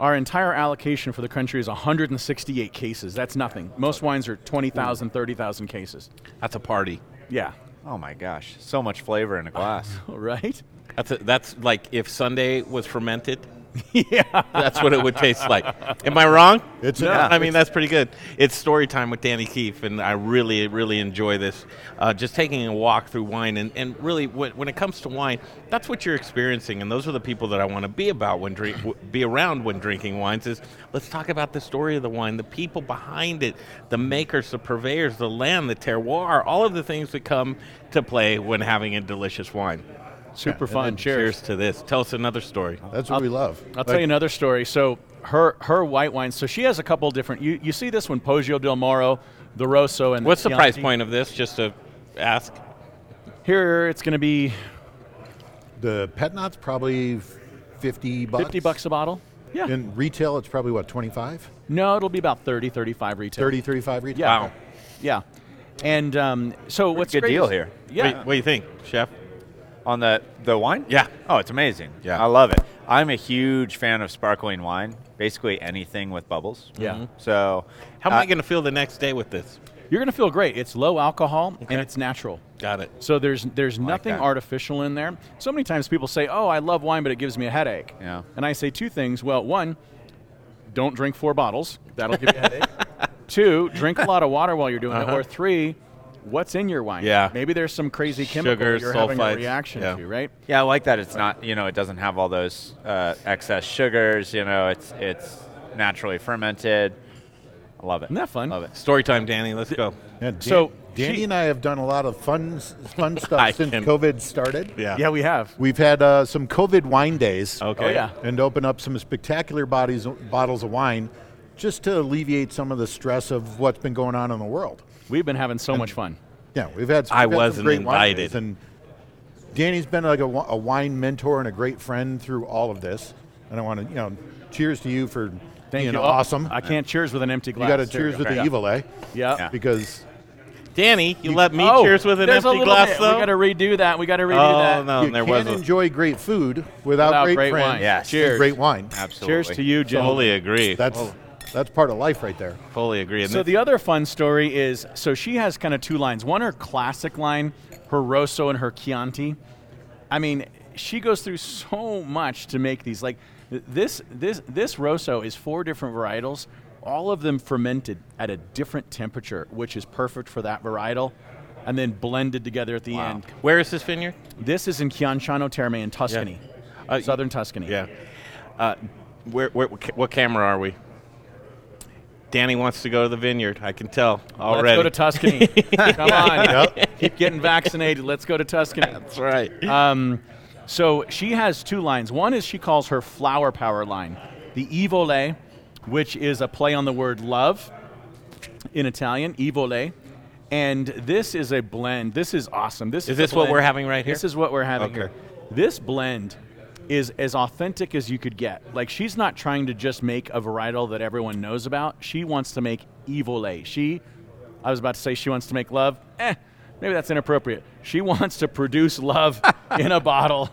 our entire allocation for the country is 168 cases. That's nothing. Most wines are 20,000, 30,000 cases. That's a party. Yeah. Oh my gosh, so much flavor in a glass. Right? That's a, that's like if Sunday was fermented. yeah. That's what it would taste like. Am I wrong? It's no. yeah, I mean, that's pretty good. It's story time with Danny Keefe, and I really, really enjoy this. Uh, just taking a walk through wine, and, and really, when, when it comes to wine, that's what you're experiencing, and those are the people that I want to be about when drink, w- be around when drinking wines. Is let's talk about the story of the wine, the people behind it, the makers, the purveyors, the land, the terroir, all of the things that come to play when having a delicious wine. Super and fun. Cheers. Cheers to this. Tell us another story. That's what we love. I'll tell you another story. So her her white wines. So she has a couple different. You you see this one, Poggio del Moro, the Rosso, and What's the Chianti. price point of this? Just to ask. Here it's going to be The pét-nat's probably 50 bucks. 50 bucks a bottle. Yeah. In retail, it's probably what 25, No, it'll be about 30, 35 retail. 30, 35 retail. Yeah. Wow. Yeah. And um, so what's a good great deal is- here. Yeah. What, what do you think, Chef? On the the wine? Yeah. Oh, it's amazing. Yeah. I love it. I'm a huge fan of sparkling wine. Basically anything with bubbles. Yeah. So How am uh, I going to feel the next day with this? You're going to feel great. It's low alcohol and it's natural. Got it. So there's there's nothing that. artificial in there. So many times people say, "Oh, I love wine, but it gives me a headache." Yeah. And I say two things. Well, one, don't drink four bottles. That'll give you a headache. Two, drink a lot of water while you're doing Uh-huh. it. Or three, what's in your wine? Yeah. Maybe there's some crazy chemical Sugars, you're having sulfites. a reaction Yeah. to, right? Yeah, I like that. It's not, you know, it doesn't have all those uh, excess sugars. You know, it's it's naturally fermented. I love it. Isn't that fun? Love it. Story time, Danny. Let's go. Yeah, Dan- So Danny she- and I have done a lot of fun, fun stuff since can- COVID started. Yeah. Yeah, we have. We've had uh, some COVID wine days. Okay. Oh, yeah. And open up some spectacular bodies, bottles of wine, just to alleviate some of the stress of what's been going on in the world. We've been having so much fun. Yeah, we've had. Some, I we've had some wasn't great invited. and Danny's been like a, a wine mentor and a great friend through all of this. And I want to, you know, cheers to you for Thank being you. Oh, awesome. I can't cheers with an empty glass. you got to cheers go. with the Yeah. evil, eh? Yeah. Yeah. Because Danny, you let me Oh, cheers with an there's a empty glass, bit. though? We got to redo that. We got to redo oh, that. no, you there can't was a enjoy great food without, Without great, great friends. wine. Yes. and Cheers. Great wine. Absolutely. Cheers to you, Jim. Fully agree. That's Oh, that's part of life right there. fully agree. And So the other fun story is so she has kind of two lines. One her classic line, her Rosso and her Chianti. I mean, she goes through so much to make these. Like this this this Rosso is four different varietals, all of them fermented at a different temperature, which is perfect for that varietal, and then blended together at the end. where is this vineyard? This is in Chianciano Terme in Tuscany, Uh, southern Tuscany. Yeah. Uh, where, where, what camera are we? Danny wants to go to the vineyard. I can tell already. Let's go to Tuscany. Come on. Keep getting vaccinated. Let's go to Tuscany. That's right. Um, so she has two lines. One is she calls her flower power line, the Evole, which is a play on the word love in Italian, Evole. And this is a blend. This is awesome. This is, Is this what we're having right here? This is what we're having Okay. here. This blend is as authentic as you could get. Like she's not trying to just make a varietal that everyone knows about. She wants to make Evole. She, I was about to say she wants to make love. Eh, maybe that's inappropriate. She wants to produce love in a bottle.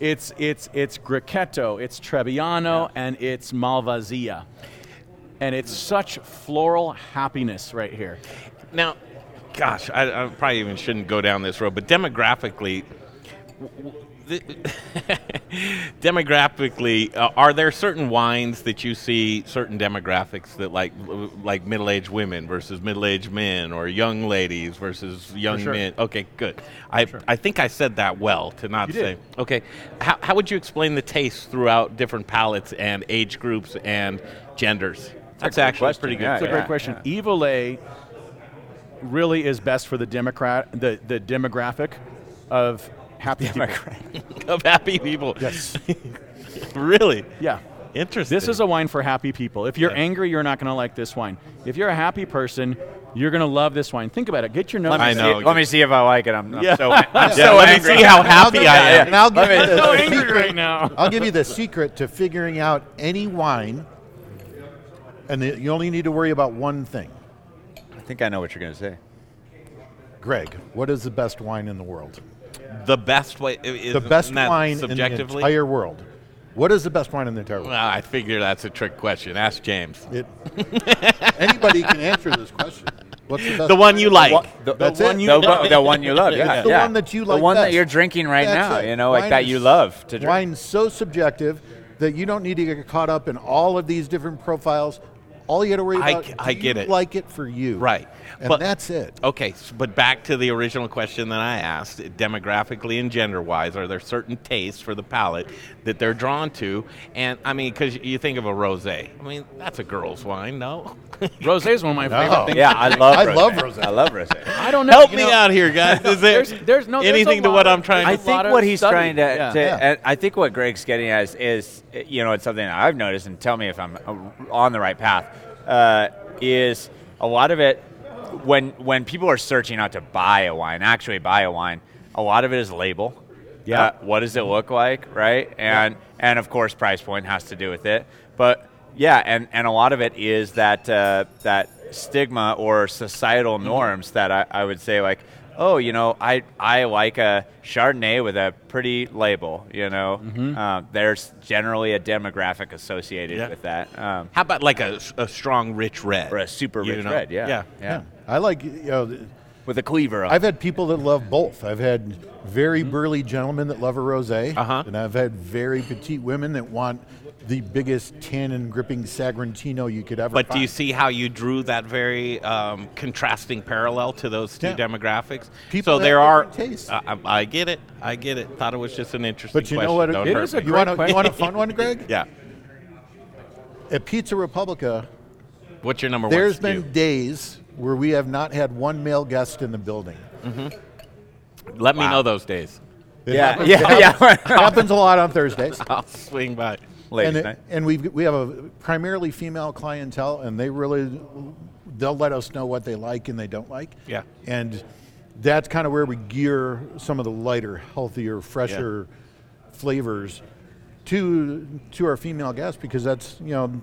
It's it's it's Grechetto, it's Trebbiano, and it's Malvasia. And it's such floral happiness right here. Now, gosh, I, I probably even shouldn't go down this road, but demographically, w- w- demographically, uh, are there certain wines that you see certain demographics that like like middle-aged women versus middle-aged men, or young ladies versus young sure. men? Okay, good. I I think I said that well to not You say. did. Okay, how how would you explain the taste throughout different palates and age groups and genders? That's good actually question, pretty good. yeah, That's a great question. Evole really is best for the Democrat, the, the demographic of happy people. of happy people. Yes. really? Yeah. Interesting. This is a wine for happy people. If you're Yeah. angry, you're not going to like this wine. If you're a happy person, you're going to love this wine. Think about it. Get your nose. Let me, I see, know. let me see if I like it. I'm, I'm Yeah. so, I'm Yeah, so let angry. me see how happy I am. And I'll give you the, so angry secret. right now. I'll give you the secret to figuring out any wine, and the, you only need to worry about one thing. I think I know what you're going to say. Greg, what is the best wine in the world? The best way. Is, The best isn't that wine in the entire world. What is the best wine in the entire world? well, I figure that's a trick question. Ask James. It, anybody can answer this question. What's the best? The one you wine? like. The, That's the it. one you, the, the one you love. Yeah, the yeah. one that you The like one that best. you're drinking right That's now. it. You know, like Wine that is- you love to drink. Wine's so subjective. that you don't need to get caught up in all of these different profiles. All you got to worry I about, g- I do get you it. like it for you. Right. And But- that's it. Okay, but back to the original question that I asked, demographically and gender-wise, are there certain tastes for the palate that they're drawn to? And I mean, because you think of a rosé, I mean, that's a girl's wine, no? Rosé is one of my No. favorite things. Yeah, I love. I rosé. love rosé. I love rosé. I don't know. Help you me know, out here, guys. Is there There's, there's no there's anything to what of- I'm trying I to? a think what he's study. trying to, Yeah. to Yeah. and I think what Greg's getting at is, is, you know, it's something that I've noticed, and tell me if I'm uh, on the right path. Uh, is a lot of it when when people are searching out to buy a wine, actually buy a wine, a lot of it is label. Yeah. Uh, what does it look like, right? And and of course, price point has to do with it. But yeah, and, and a lot of it is that uh, that stigma or societal Mm-hmm. norms that I, I would say like, oh, you know, I I like a Chardonnay with a pretty label. You know, Mm-hmm. uh, there's generally a demographic associated Yeah. with that. Um, How about like a, a strong, rich red? or a super rich know? red, yeah, Yeah. yeah, I like, you know, with a cleaver. On. I've had people that love both. I've had very burly gentlemen that love a rosé, Mm-hmm. Uh-huh. and I've had very petite women that want the biggest and gripping Sagrantino you could ever. But do you see how you drew that very um, contrasting parallel to those two Yeah. demographics? People so there are. tastes. I, I get it. I get it. Thought it was just an interesting. But you question. know what? Don't It is a you want, a, you want a fun one, Greg? Yeah. At Pizza Republica, What's your number there's one? There's been days where we have not had one male guest in the building. Mm-hmm. Let me know those days. It yeah, happens, yeah, it yeah. happens a lot on Thursdays. I'll swing by. Ladies' and night. and we we have a primarily female clientele, and they really they'll let us know what they like and they don't like. Yeah. and that's kind of where we gear some of the lighter, healthier, fresher flavors to to our female guests because that's you know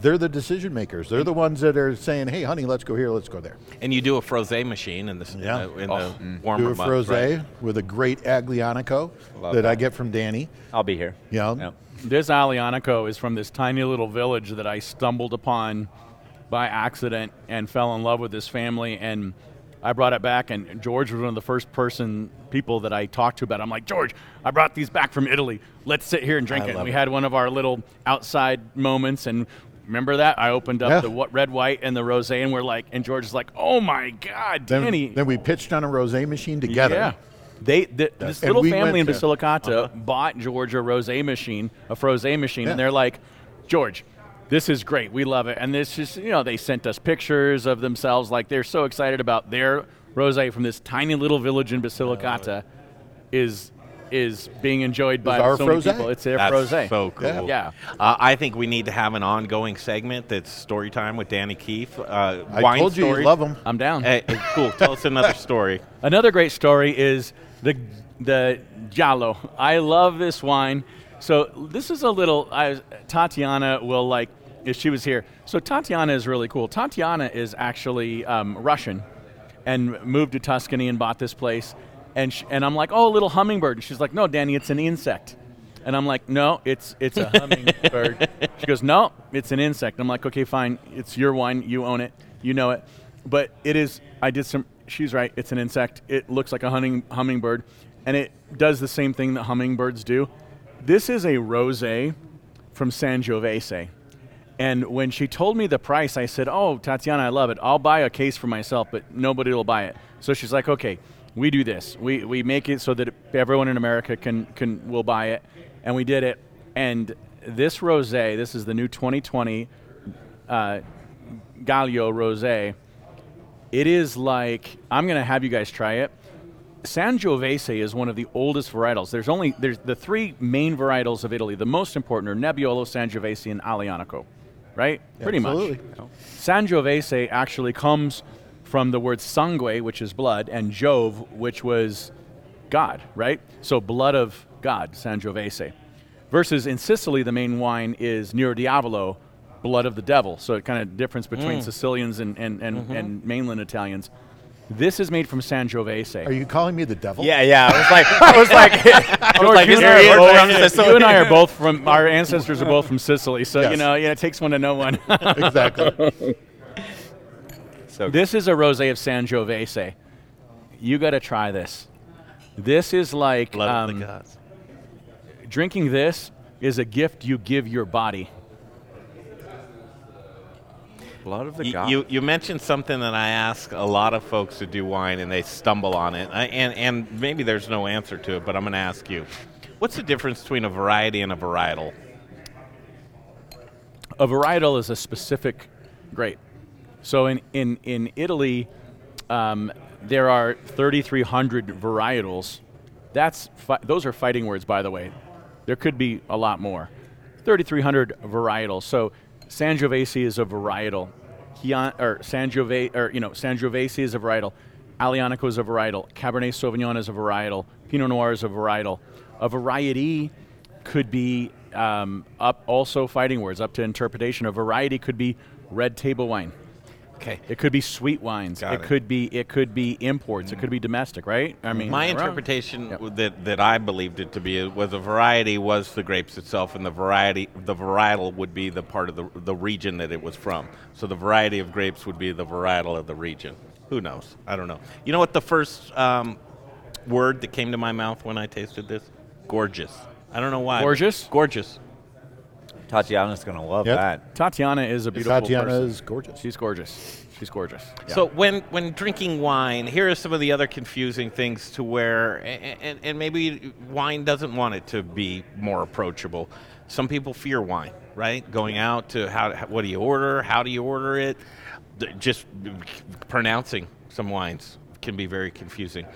they're the decision makers. They're the ones that are saying, "Hey, honey, let's go here, let's go there." And you do a frosé machine in the s- Yeah. uh, in Oh. the warmer Do a months, frosé right? with a great Aglianico Love that I get from Danny. I'll be here. Yeah. know, Yep. This Aglianico is from this tiny little village that I stumbled upon by accident and fell in love with this family and I brought it back and George was one of the first person people that I talked to about. it. I'm like, George, I brought these back from Italy. Let's sit here and drink I it. And we it. had one of our little outside moments and remember that? I opened up Yeah. the what, red, white and the rosé and we're like and George is like, Oh my God, then, Danny. then we pitched on a rosé machine together. Yeah. They th- this And little we family in went to- Basilicata uh-huh. bought George a rosé machine, a frosé machine, Yeah. and they're like, George, this is great. We love it. And this is, you know, they sent us pictures of themselves. Like they're so excited about their rosé from this tiny little village in Basilicata is is being enjoyed by our so many frosé. people. It's their That's frosé. so cool. Yeah. Yeah. Uh, I think we need to have an ongoing segment that's story time with Danny Keefe. Uh, I wine told you stories. you love them. I'm down. Hey, hey, cool. Tell us another story. Another great story is the the Giallo. I love this wine. So this is a little. I, Tatiana will like if she was here. So Tatiana is really cool. Tatiana is actually um, Russian, and moved to Tuscany and bought this place. And sh- and I'm like, oh, a little hummingbird. And she's like, no, Danny, it's an insect. And I'm like, no, it's it's a hummingbird. she goes, no, it's an insect. I'm like, okay, fine. It's your wine. You own it. You know it. But it is. I did some. She's right. It's an insect. It looks like a hunting, hummingbird, and it does the same thing that hummingbirds do. This is a rosé from Sangiovese. And when she told me the price, I said, "Oh, Tatiana, I love it. I'll buy a case for myself, but nobody will buy it." So she's like, "Okay, we do this. We, we make it so that everyone in America can can will buy it." And we did it. And this rosé, this is the new 2020 uh, Gallo rosé. It is like I'm going to have you guys try it. Sangiovese is one of the oldest varietals. There's only there's the three main varietals of Italy. The most important are Nebbiolo, Sangiovese, and Aglianico, right? Pretty Absolutely. much. Sangiovese actually comes from the word sangue, which is blood, and Jove, which was God, right? So blood of God, Sangiovese. Versus in Sicily, the main wine is Nero Diavolo, blood of the devil. So it kind of difference between mm. Sicilians and, and, and, mm-hmm. and mainland Italians. This is made from Sangiovese. Are you calling me the devil? Yeah, yeah. I was like, I was like, I was like, you, and I are a from both, you and I are both from our ancestors are both from Sicily, so you know, yeah, it takes one to know one. exactly. So this is a rosé of Sangiovese. You got to try this. This is like Blood um, the gods. drinking this is a gift you give your body. Blood of the You, god. you, you mentioned something that I ask a lot of folks who do wine and they stumble on it. I, and, and maybe there's no answer to it, but I'm going to ask you. What's the difference between a variety and a varietal? A varietal is a specific grape. So in, in, in Italy, um, there are 3,300 varietals. That's fi- those are fighting words, by the way. There could be a lot more. 3,300 varietals. So Sangiovese is a varietal. Chian, or Sangiove, or you know, Sangiovese is a varietal. Aglianico is a varietal. Cabernet Sauvignon is a varietal. Pinot Noir is a varietal. A variety could be um, up also fighting words up to interpretation. A variety could be red table wine. Okay. It could be sweet wines. It, it. could be it could be imports. It could be domestic, right? I mean, My am I wrong? interpretation Yep. that, that I believed it to be was a variety was the grapes itself, and the variety the varietal would be the part of the the region that it was from. So the variety of grapes would be the varietal of the region. Who knows? I don't know. You know what the first um, word that came to my mouth when I tasted this? Gorgeous. I don't know why. Gorgeous? Gorgeous. Tatiana's gonna love Yep. that. Tatiana is a beautiful Tatiana person. is gorgeous. She's gorgeous. She's gorgeous. Yeah. So when when drinking wine, here are some of the other confusing things to where, and, and, and maybe wine doesn't want it to be more approachable. Some people fear wine, right? Going out to how, how what do you order? How do you order it? Th- Just pronouncing some wines can be very confusing.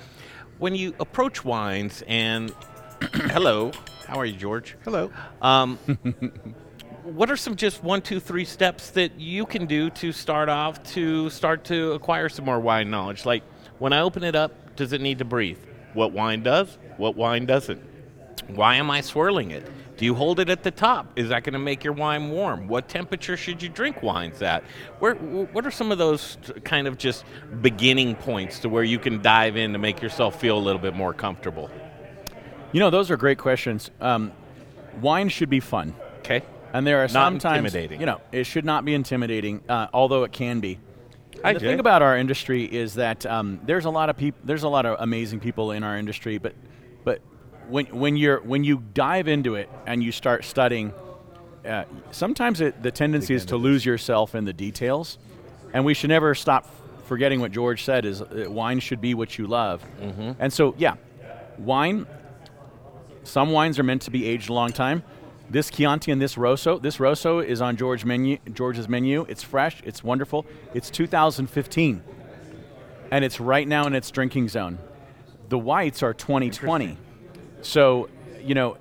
When you approach wines and hello, how are you, George? Hello. Um, what are some just one, two, three steps that you can do to start off to start to acquire some more wine knowledge? Like when I open it up, does it need to breathe? What wine does? What wine doesn't? Why am I swirling it? Do you hold it at the top? Is that going to make your wine warm? What temperature should you drink wines at? Where, what are some of those kind of just beginning points to where you can dive in to make yourself feel a little bit more comfortable? you know, those are great questions. Um, wine should be fun, Okay. And there are Not sometimes intimidating. You know, it should not be intimidating, uh, although it can be. Hi, the Jay. thing about our industry is that um, there's a lot of people, there's a lot of amazing people in our industry, but but when when you're when you dive into it and you start studying, uh, sometimes it, the tendency is to lose yourself in the details, and we should never stop forgetting what George said: is uh, wine should be what you love, mm-hmm. and so yeah, wine. Some wines are meant to be aged a long time. This Chianti and this Rosso, this Rosso is on George menu, George's menu. It's fresh, it's wonderful. It's 2015, and it's right now in its drinking zone. The whites are 2020. So, you know,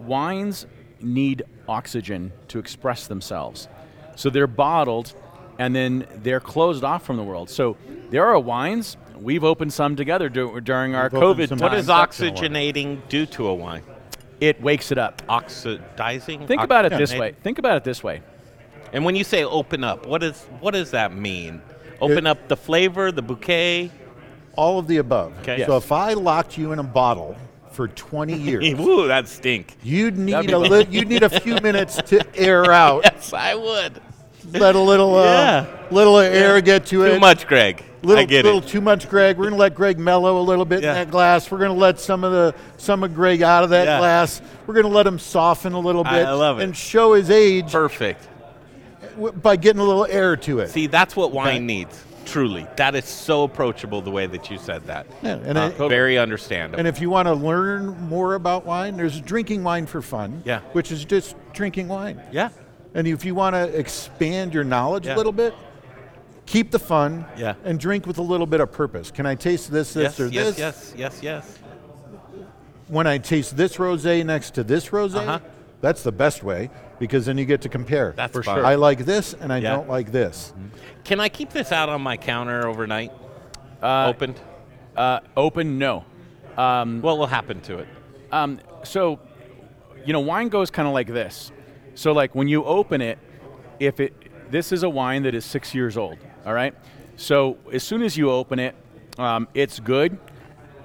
wines need oxygen to express themselves. So they're bottled and then they're closed off from the world. So there are wines, we've opened some together dur- during our We've COVID some What does oxygenating do to a wine? It wakes it up. Oxidizing? Think about it this Oxygenating? way. Think about it this way. And when you say open up, what is what does that mean? Open up the flavor, the bouquet. All of the above. Okay. So if I locked you in a bottle for 20 years, Ooh, that stink. you'd need a li- you'd need a few minutes to air out. Yes, I would. Let a little uh, Yeah. little air get to it. Too much, Greg. Little, I get little it. too much, Greg. We're gonna let Greg mellow a little bit Yeah. in that glass. We're gonna let some of the some of Greg out of that Yeah. glass. We're gonna let him soften a little bit I love it. and show his age Perfect. w- by getting a little air to it. See, that's what wine needs. Truly, that is so approachable the way that you said that. Yeah, and Uh, I- very understandable. And if you want to learn more about wine, there's drinking wine for fun, Yeah. which is just drinking wine. yeah, And if you want to expand your knowledge Yeah. a little bit, keep the fun Yeah. and drink with a little bit of purpose. Can I taste this, this, yes, or yes, this? yes, yes, yes. yes. When I taste this rosé next to this rosé, Uh-huh. that's the best way because then you get to compare. That's For fun. sure. I like this and I Yeah. don't like this. Can I keep this out on my counter overnight? Uh, Opened? Uh, open, no. What will happen to it? Um, so, you know, wine goes kind of like this. So, like when you open it, if it this is a wine that is six years old. All right. So as soon as you open it, um, it's good.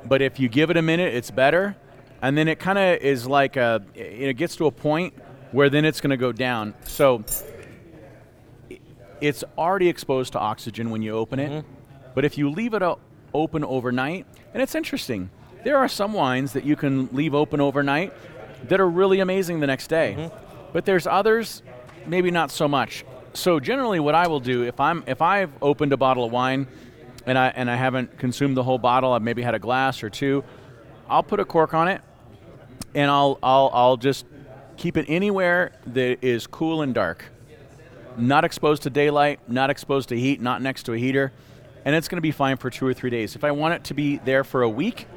But if you give it a minute, it's better. And then it kind of is like a, it gets to a point where then it's going to go down. So it's already exposed to oxygen when you open it. But if you leave it open overnight, and it's interesting, there are some wines that you can leave open overnight, that are really amazing the next day. Mm-hmm. But there's others, maybe not so much. So generally, what I will do if I'm if I've opened a bottle of wine, and I and I haven't consumed the whole bottle, I've maybe had a glass or two, I'll put a cork on it, and I'll I'll I'll just keep it anywhere that is cool and dark, not exposed to daylight, not exposed to heat, not next to a heater, and it's going to be fine for two or three days. If I want it to be there for a week,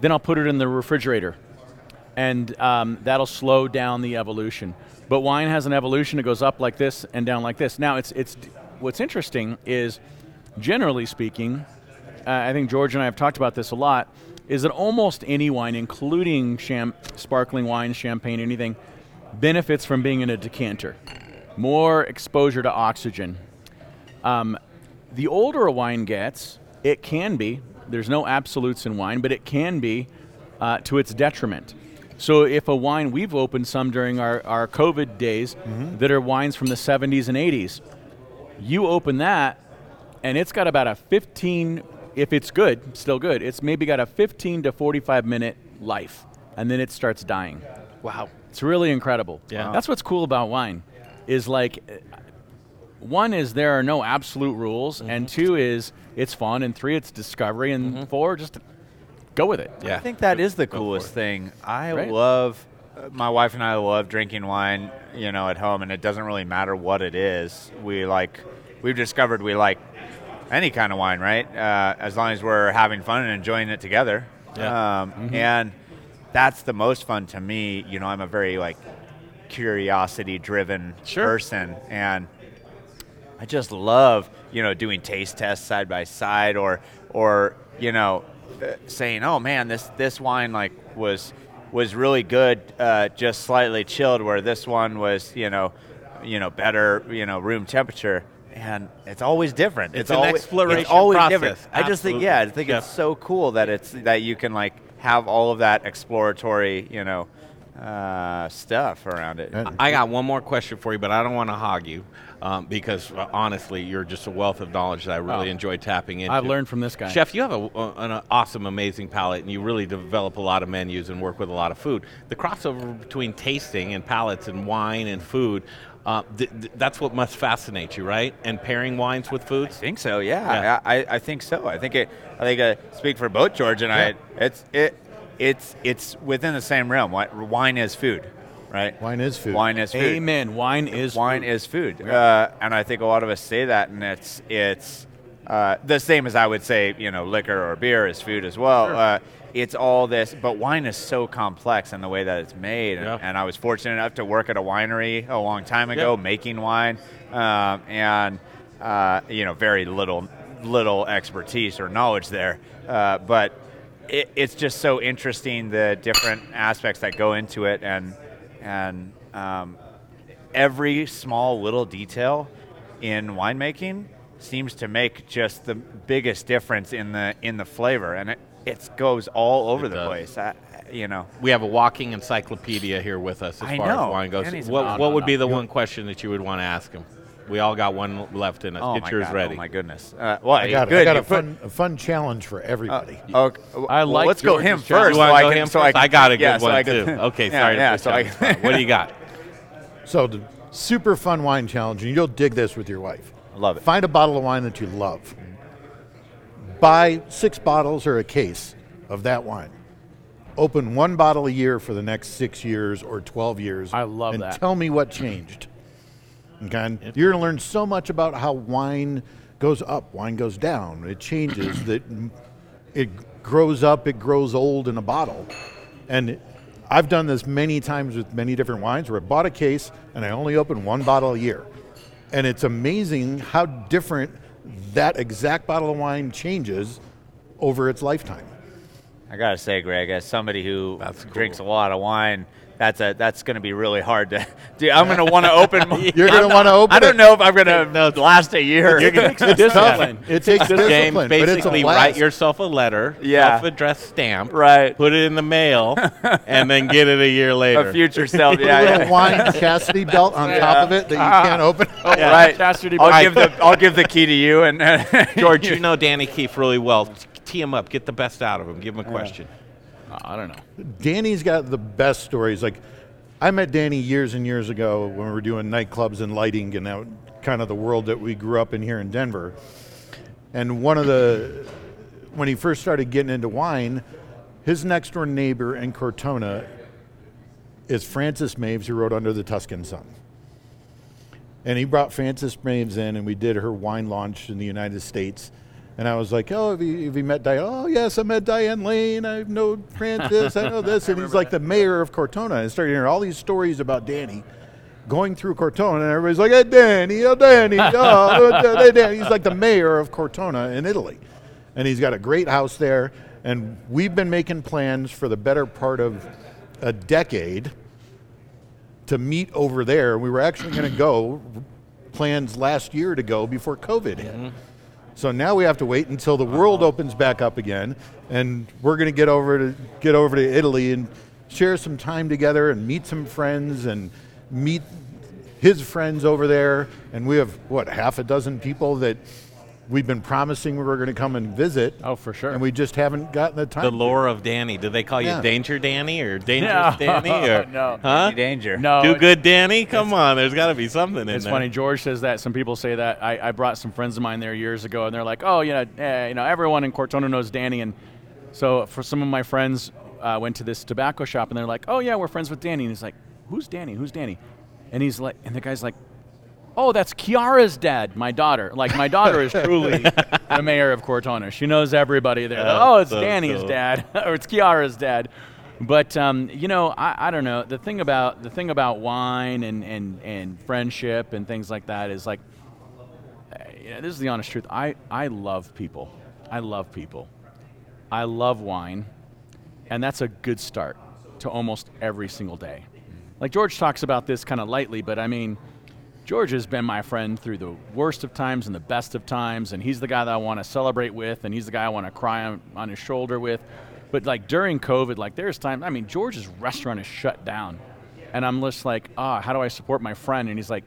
then I'll put it in the refrigerator, and um, that'll slow down the evolution. But wine has an evolution; it goes up like this and down like this. Now, it's it's what's interesting is, generally speaking, uh, I think George and I have talked about this a lot. Is that almost any wine, including cham- sparkling wine, champagne, anything, benefits from being in a decanter. More exposure to oxygen. Um, the older a wine gets, it can be, there's no absolutes in wine, but it can be uh, to its detriment. So if a wine, we've opened some during our, our COVID days that are wines from the 70s and 80s. You open that, and it's got about a 15, if it's good, still good, it's maybe got a 15 to 45 minute life, and then it starts dying. Wow. It's really incredible. Yeah. That's what's cool about wine, is like, uh, one is there are no absolute rules, Mm-hmm. and two is it's fun, and three it's discovery, and four just go with it. Yeah. I think that is the Go for coolest thing. I Right. love uh, my wife and I love drinking wine, you know, at home, and it doesn't really matter what it is. We like, we've discovered we like any kind of wine, right? Uh, as long as we're having fun and enjoying it together. Yeah. Um, And that's the most fun to me. You know, I'm a very like curiosity-driven Sure. person, and I just love you know doing taste tests side by side, or or you know saying, oh man, this this wine like was was really good, uh, just slightly chilled, where this one was you know you know better you know room temperature. And it's always different. It's It's, an always, exploration it's always process. different. I just think, yeah, I think Yeah. it's so cool that it's that you can like have all of that exploratory, you know, uh, stuff around it. I got one more question for you, but I don't want to hog you um, because uh, honestly, you're just a wealth of knowledge that I really Oh. enjoy tapping into. I've learned from this guy. Chef, you have a, an awesome, amazing palate, and you really develop a lot of menus and work with a lot of food. The crossover between tasting and palates and wine and food, uh, th- th- that's what must fascinate you, right? And pairing wines with foods? I think so. Yeah, Yeah. I, I, I think so. I think it. I think I speak for both George and I. It's it. It's it's within the same realm. Wine is food, right? Wine is food. Wine is food. Amen. Wine is Wine food. is food, uh, and I think a lot of us say that, and it's it's uh, the same as I would say, you know, liquor or beer is food as well. Uh, it's all this, but wine is so complex in the way that it's made, and, Yeah. and I was fortunate enough to work at a winery a long time ago, Yeah. making wine, um, and uh, you know, very little little expertise or knowledge there, uh, but. It, it's just so interesting the different aspects that go into it, and and um, every small little detail in winemaking seems to make just the biggest difference in the in the flavor, and it it goes all over It the does. place. I, you know, We have a walking encyclopedia here with us as I far know. as wine goes. What, what would be the You- one question that you would want to ask him? We all got one left in us. oh Get yours God, ready. Oh my goodness. Uh, well, I got, good. I got a fun, a fun challenge for everybody. Uh, okay, I well, like let's go him challenge. first. You so I go can- him so first? I, can- I got a good yeah, so one, I can- too. Okay, yeah, sorry to Yeah, so I on the spot. What do you got? So, the super fun wine challenge, and you'll dig this with your wife. Love it. Find a bottle of wine that you love. Buy six bottles or a case of that wine. Open one bottle a year for the next six years or 12 years. I love and that. tell me what changed. Okay? And You're going to learn so much about how wine goes up, wine goes down. It changes, that it grows up, it grows old in a bottle. And I've done this many times with many different wines where I bought a case and I only open one bottle a year. And it's amazing how different that exact bottle of wine changes over its lifetime. I gotta say, Greg, as somebody who That's drinks a lot of wine, that's a that's gonna be really hard to. do. I'm gonna want to open. my- You're gonna wanna open I don't it. know if I'm gonna last a year. It's tough. discipline. It takes James, discipline, but it's a basically blast. write yourself a letter, Yeah. self-addressed stamp, Right. put it in the mail, and then get it a year later. a future self. Put Yeah, a little yeah. wine chastity belt on top of it that you ah. can't open. Yeah. Right. Chastity I'll give the I'll give the key to you and George, you know Danny Keefe really well. Tee him up. Get the best out of him. Give him a question. I don't know. Danny's got the best stories. Like, I met Danny years and years ago when we were doing nightclubs and lighting and that kind of the world that we grew up in here in Denver. And one of the, when he first started getting into wine, his next door neighbor in Cortona is Frances Mayes, who wrote Under the Tuscan Sun. And he brought Frances Mayes in, and we did her wine launch in the United States. And I was like, "Oh, have you, have you met Diane? Oh, yes, I met Diane Lane. I know Frances. I know this." And he's like the mayor of Cortona. And I started hearing all these stories about Danny going through Cortona, and everybody's like, "Hey, Danny, oh, Danny, oh, oh, oh, hey, Danny." He's like the mayor of Cortona in Italy, and he's got a great house there. And we've been making plans for the better part of a decade to meet over there. We were actually going to go plans last year to go before COVID hit. So now we have to wait until the world uh-huh. opens back up again, and we're going to get over to get over to Italy and share some time together and meet some friends and meet his friends over there. And we have what half a dozen people that we've been promising we were going to come and visit. Oh, for sure. And we just haven't gotten the time. The lore of Danny. Do they call you Yeah. Danger Danny or Dangerous Danny? Or, No. Huh? Danger. No, Do good Danny? Come on, there's got to be something in there. It's funny. George says that. Some people say that. I, I brought some friends of mine there years ago, and they're like, "Oh, yeah, eh, you know, everyone in Cortona knows Danny." And so, for some of my friends, uh, went to this tobacco shop, and they're like, "Oh, yeah, we're friends with Danny." And he's like, "Who's Danny? Who's Danny?" And he's like, and the guy's like, "Oh, that's Kiara's dad, my daughter. Like, my daughter is truly the mayor of Cortona. She knows everybody there. That's oh, it's so Danny's cool. dad, or it's Kiara's dad." But um, you know, I, I don't know. The thing about the thing about wine and, and, and friendship and things like that is like, you know, this is the honest truth. I, I love people. I love people. I love wine, and that's a good start to almost every single day. Like George talks about this kind of lightly, but I mean, George has been my friend through the worst of times and the best of times, and he's the guy that I want to celebrate with, and he's the guy I want to cry on, on his shoulder with. But like during COVID, like there's time. I mean, George's restaurant is shut down, and I'm just like, ah, how do I support my friend? And he's like,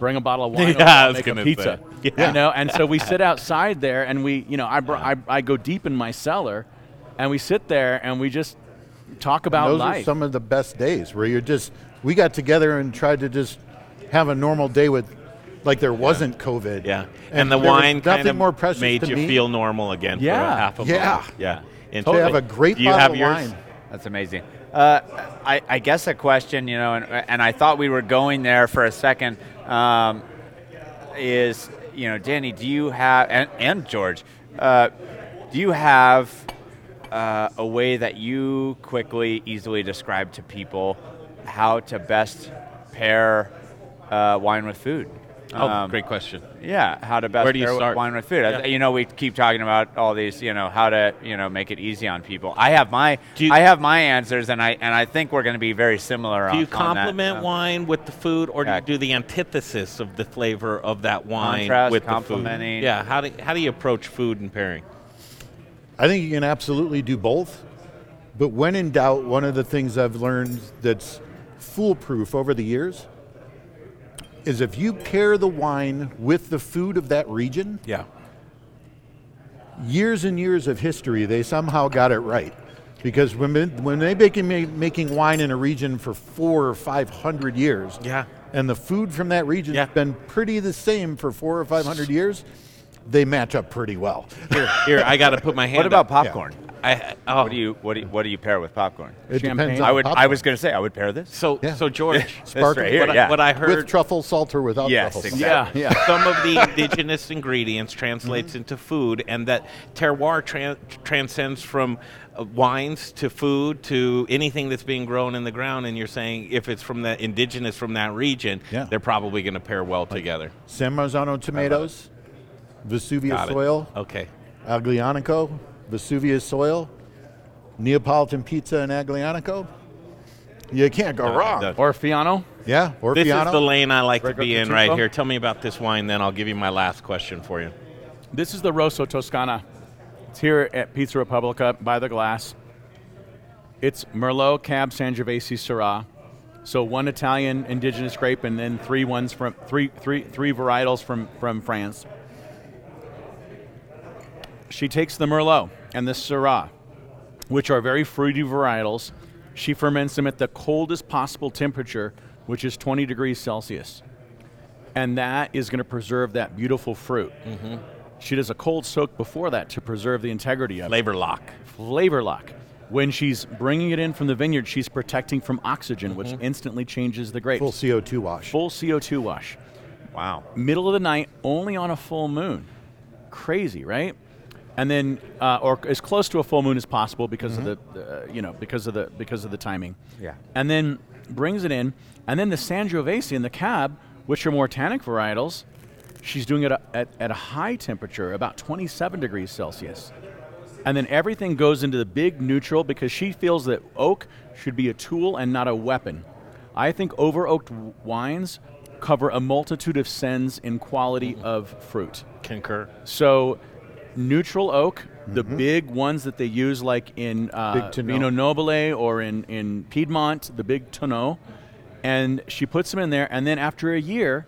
bring a bottle of wine, Yeah, over, I was make a gonna pizza. say. Yeah. You know, and so we sit outside there, and we, you know, I, br- I I go deep in my cellar, and we sit there and we just talk about those life. are some of the best days where you're just we got together and tried to just have a normal day with like there wasn't COVID. Yeah, and, the wine kind of more precious made you me. feel normal again for Yeah. a half a Yeah. month. Yeah, to have a great Do you bottle have of yours? wine. That's amazing. Uh, I, I guess a question, you know, and, and I thought we were going there for a second, um, is, you know, Danny, do you have, and, and George, uh, do you have uh, a way that you quickly, easily describe to people how to best pair uh, wine with food? Oh, Um, great question. Yeah, how to best Where do you pair start? wine with food. I- Yeah. You know, we keep talking about all these, you know, how to, you know, make it easy on people. I have my, Do you- I have my answers, and I and I think we're going to be very similar. Do you on, on that. complement Um, wine with the food, or do Yeah. you do the antithesis of the flavor of that wine Contrast, with the food? complementing. Yeah, how do how do you approach food and pairing? I think you can absolutely do both. But when in doubt, one of the things I've learned that's foolproof over the years is if you pair the wine with the food of that region, Yeah. years and years of history, they somehow got it right. Because when, they- when they've been making wine in a region for four or five hundred years, Yeah. and the food from that region Yeah. has been pretty the same for four or five hundred years, they match up pretty well. Here, here, I got to put my hand. What about up. popcorn? I, oh, What do you what do you, what do you pair with popcorn? It Champagne. depends on I would. the I was going to say I would pair this. So, Yeah. so George, This Sparkling. right here, what, yeah. I, what I heard with truffle salt or without Yes, truffle exactly. salt. yeah, yeah. some of the indigenous ingredients translates into food, and that terroir tran- transcends from uh, wines to food to anything that's being grown in the ground. And you're saying if it's from the indigenous from that region, Yeah. they're probably going to pair well together. San Marzano tomatoes, Vesuvius soil, Okay. Aglianico, Vesuvius soil, Neapolitan pizza and Aglianico. You can't go wrong. done. or Fiano. Yeah, or This is the lane I like to Greco be in right here. Tell me about this wine, then I'll give you my last question for you. This is the Rosso Toscana. It's here at Pizza Republica by the glass. It's Merlot, Cab, Sangiovese, Syrah. So one Italian indigenous grape, and then three ones from three three three varietals from from France. She takes the Merlot and the Syrah, which are very fruity varietals. She ferments them at the coldest possible temperature, which is 20 degrees Celsius. And that is going to preserve that beautiful fruit. Mm-hmm. She does a cold soak before that to preserve the integrity of it. Flavor lock. Flavor lock. When she's bringing it in from the vineyard, she's protecting from oxygen, which Mm-hmm. instantly changes the grapes. Full CO2 wash. Full CO2 wash. Wow. Middle of the night, only on a full moon. Crazy, right? And then, uh, or as close to a full moon as possible because of the, uh, you know, because of the because of the timing. Yeah. And then brings it in, and then the Sangiovese and the Cab, which are more tannic varietals, she's doing it at, at a high temperature, about 27 degrees Celsius. And then everything goes into the big neutral because she feels that oak should be a tool and not a weapon. I think over oaked wines cover a multitude of sins in quality of fruit. Concur. So, neutral oak, the big ones that they use, like in uh, Big Tonneau. Vino Nobile or in, in Piedmont, the big tonneau, and she puts them in there, and then after a year,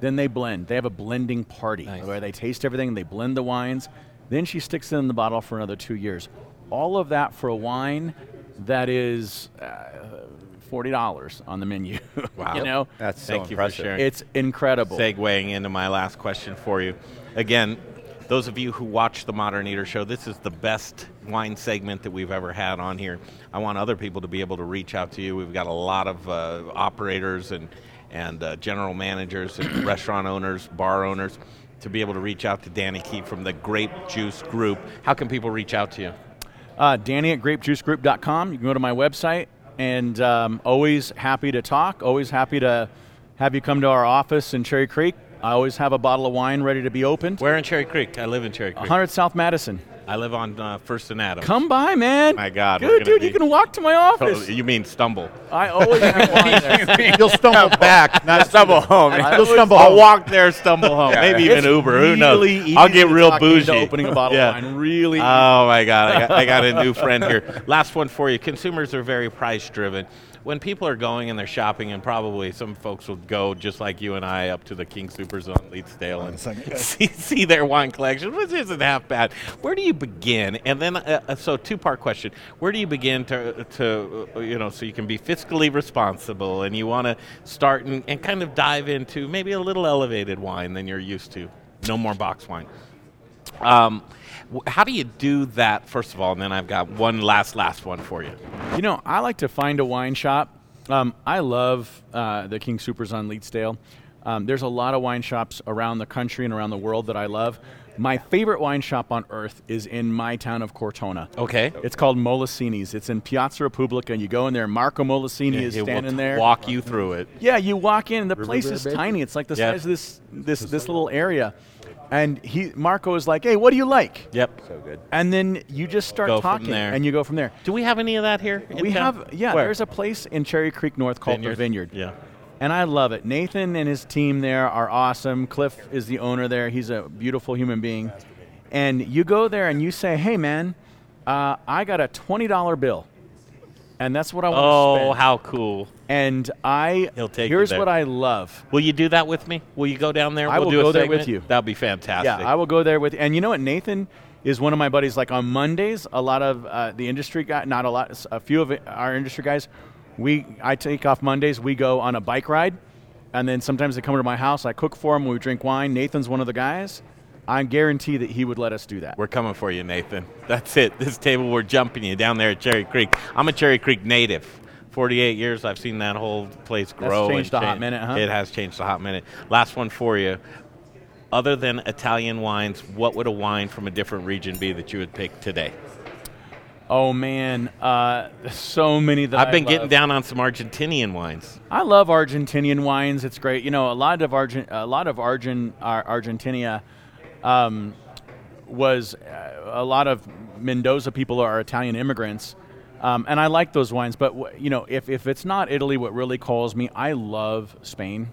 then they blend. They have a blending party Nice. where they taste everything, they blend the wines, then she sticks it in the bottle for another two years. All of that for a wine that is uh, forty dollars on the menu. Wow. you know, That's so Thank you for impressive. sharing. it's incredible. Segwaying into my last question for you. Again, those of you who watch the Modern Eater Show, this is the best wine segment that we've ever had on here. I want other people to be able to reach out to you. We've got a lot of uh, operators and and uh, general managers and restaurant owners, bar owners, to be able to reach out to Danny Keefe from the Grape Juice Group. How can people reach out to you? Uh, Danny at grapejuicegroup.com. You can go to my website, and um, always happy to talk. Always happy to have you come to our office in Cherry Creek. I always have a bottle of wine ready to be opened. Where in Cherry Creek? I live in Cherry Creek. 100 South Madison. I live on uh, First and Adams. Come by, man. My God, we're Good, gonna dude. You be- can walk to my office. Oh, you mean stumble? I always have wine there. You'll stumble back, not Stumble home. I You'll always- stumble I'll home. walk there, stumble home. Maybe even It's Uber. Who knows? really I'll get to real talk me into bougie. Opening a bottle Yeah. of wine, really. Oh my God! I got, I got a new friend here. Last one for you. Consumers are very price driven. When people are going and they're shopping, and probably some folks will go just like you and I up to the King Soopers on Leetsdale and see, see their wine collection, which isn't half bad. Where do you begin? And then, uh, uh, so two part question: Where do you begin to, to uh, you know, so you can be fiscally responsible and you want to start and, and kind of dive into maybe a little elevated wine than you're used to? No more box wine. Um, how do you do that, first of all? And then I've got one last, last one for you. You know, I like to find a wine shop. Um, I love uh, the King Soopers on Leetsdale. Um, there's a lot of wine shops around the country and around the world that I love. My favorite wine shop on earth is in my town of Cortona. Okay. It's called Molesini's. It's in Piazza Repubblica, and you go in there. Marco Molesini is It will standing t- there. Walk you through it. Yeah, you walk in, and the place is tiny. It's like the Yeah. size of this this this little area. And he Marco is like, "Hey, what do you like?" Yep. So good. And then you just start Go from talking, there. and you go from there. Do we have any of that here? in We town? have, yeah. Where? There's a place in Cherry Creek North called the Vineyard, Yeah. and I love it. Nathan and his team there are awesome. Cliff is the owner there. He's a beautiful human being. And you go there and you say, "Hey, man, uh, I got a twenty dollar bill, and that's what I want to Oh, how cool! and I He'll take here's what I love. Will you do that with me? Will you go down there? I we'll will do a go there with you. That'd be fantastic. Yeah, I will go there with. And you know what? Nathan is one of my buddies. Like on Mondays, a lot of uh, the industry guy, not a lot, a few of our industry guys, we I take off Mondays. We go on a bike ride, and then sometimes they come to my house. I cook for them. We drink wine. Nathan's one of the guys. I guarantee that he would let us do that. We're coming for you, Nathan. That's it. This table, we're jumping you down there at Cherry Creek. I'm a Cherry Creek native. 48 years, I've seen that whole place grow. changed and a hot change. minute, huh? It has changed a hot minute. Last one for you. Other than Italian wines, what would a wine from a different region be that you would pick today? Oh man, uh, so many that I've been getting down on some Argentinian wines. I love Argentinian wines. It's great. You know, a lot of Argent, a lot of Argent, uh, Argentina um, was uh, a lot of Mendoza people are Italian immigrants, um, and I like those wines. But w- you know, if if it's not Italy, what really calls me, I love Spain.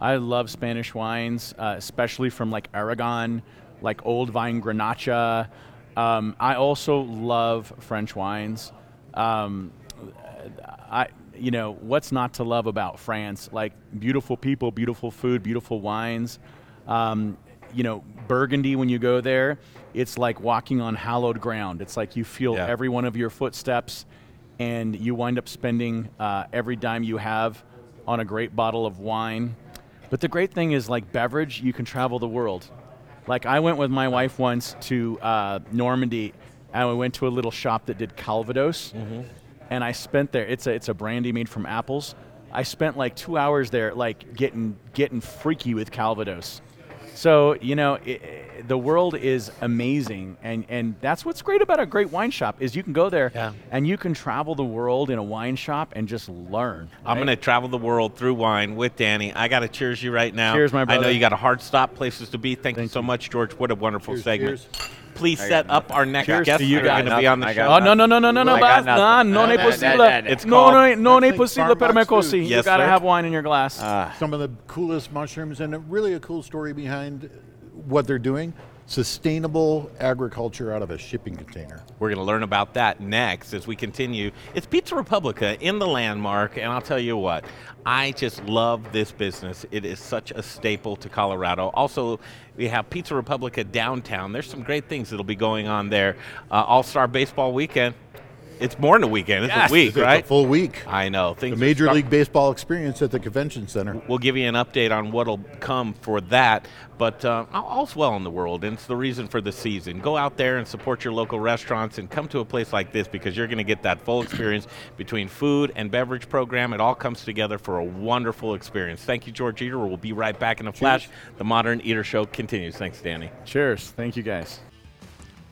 I love Spanish wines, uh, especially from like Aragon, like old vine Grenache. Um, I also love French wines. Um, I, you know, what's not to love about France? Like beautiful people, beautiful food, beautiful wines. Um, you know, Burgundy when you go there, it's like walking on hallowed ground. It's like you feel Yeah. every one of your footsteps, and you wind up spending uh, every dime you have on a great bottle of wine. But the great thing is, like beverage, you can travel the world. Like I went with my wife once to uh, Normandy, and we went to a little shop that did Calvados, and I spent there. It's a it's a brandy made from apples. I spent like two hours there, like getting getting freaky with Calvados. So you know, i i the world is amazing, and and that's what's great about a great wine shop is you can go there Yeah. and you can travel the world in a wine shop and just learn. I'm going to travel the world through wine with Danny. I got to cheers you right now. Cheers, my brother. I know you got a hard stop, places to be. Thank, you so you. much, George. What a wonderful Cheers, segment. cheers. Please set up our next Cheers guest to You're going to guys. be on the show. Oh no no no no no no! I got basta. No, nothing. non è No, no, possibile. no, no. It's Non called- è- non è That's like possibile farm per me box così. food. You Yes, gotta sir. have wine in your glass. Ah. Some of the coolest mushrooms, and really a cool story behind what they're doing. Sustainable agriculture out of a shipping container. We're going to learn about that next as we continue. It's Pizza Republica in the landmark, and I'll tell you what, I just love this business. It is such a staple to Colorado. Also, we have Pizza Republica downtown. There's some great things that'll be going on there. Uh, All Star Baseball weekend. It's more than a weekend. It's Yes. a week, It's right? a full week. I know. The Things are Major start- League Baseball experience at the convention center. We'll give you an update on what'll come for that. But uh, all's well in the world, and it's the reason for the season. Go out there and support your local restaurants and come to a place like this because you're going to get that full experience between food and beverage program. It all comes together for a wonderful experience. Thank you, George Eder. We'll be right back in a flash. The Modern Eater Show continues. Thanks, Danny. Cheers. Thank you guys.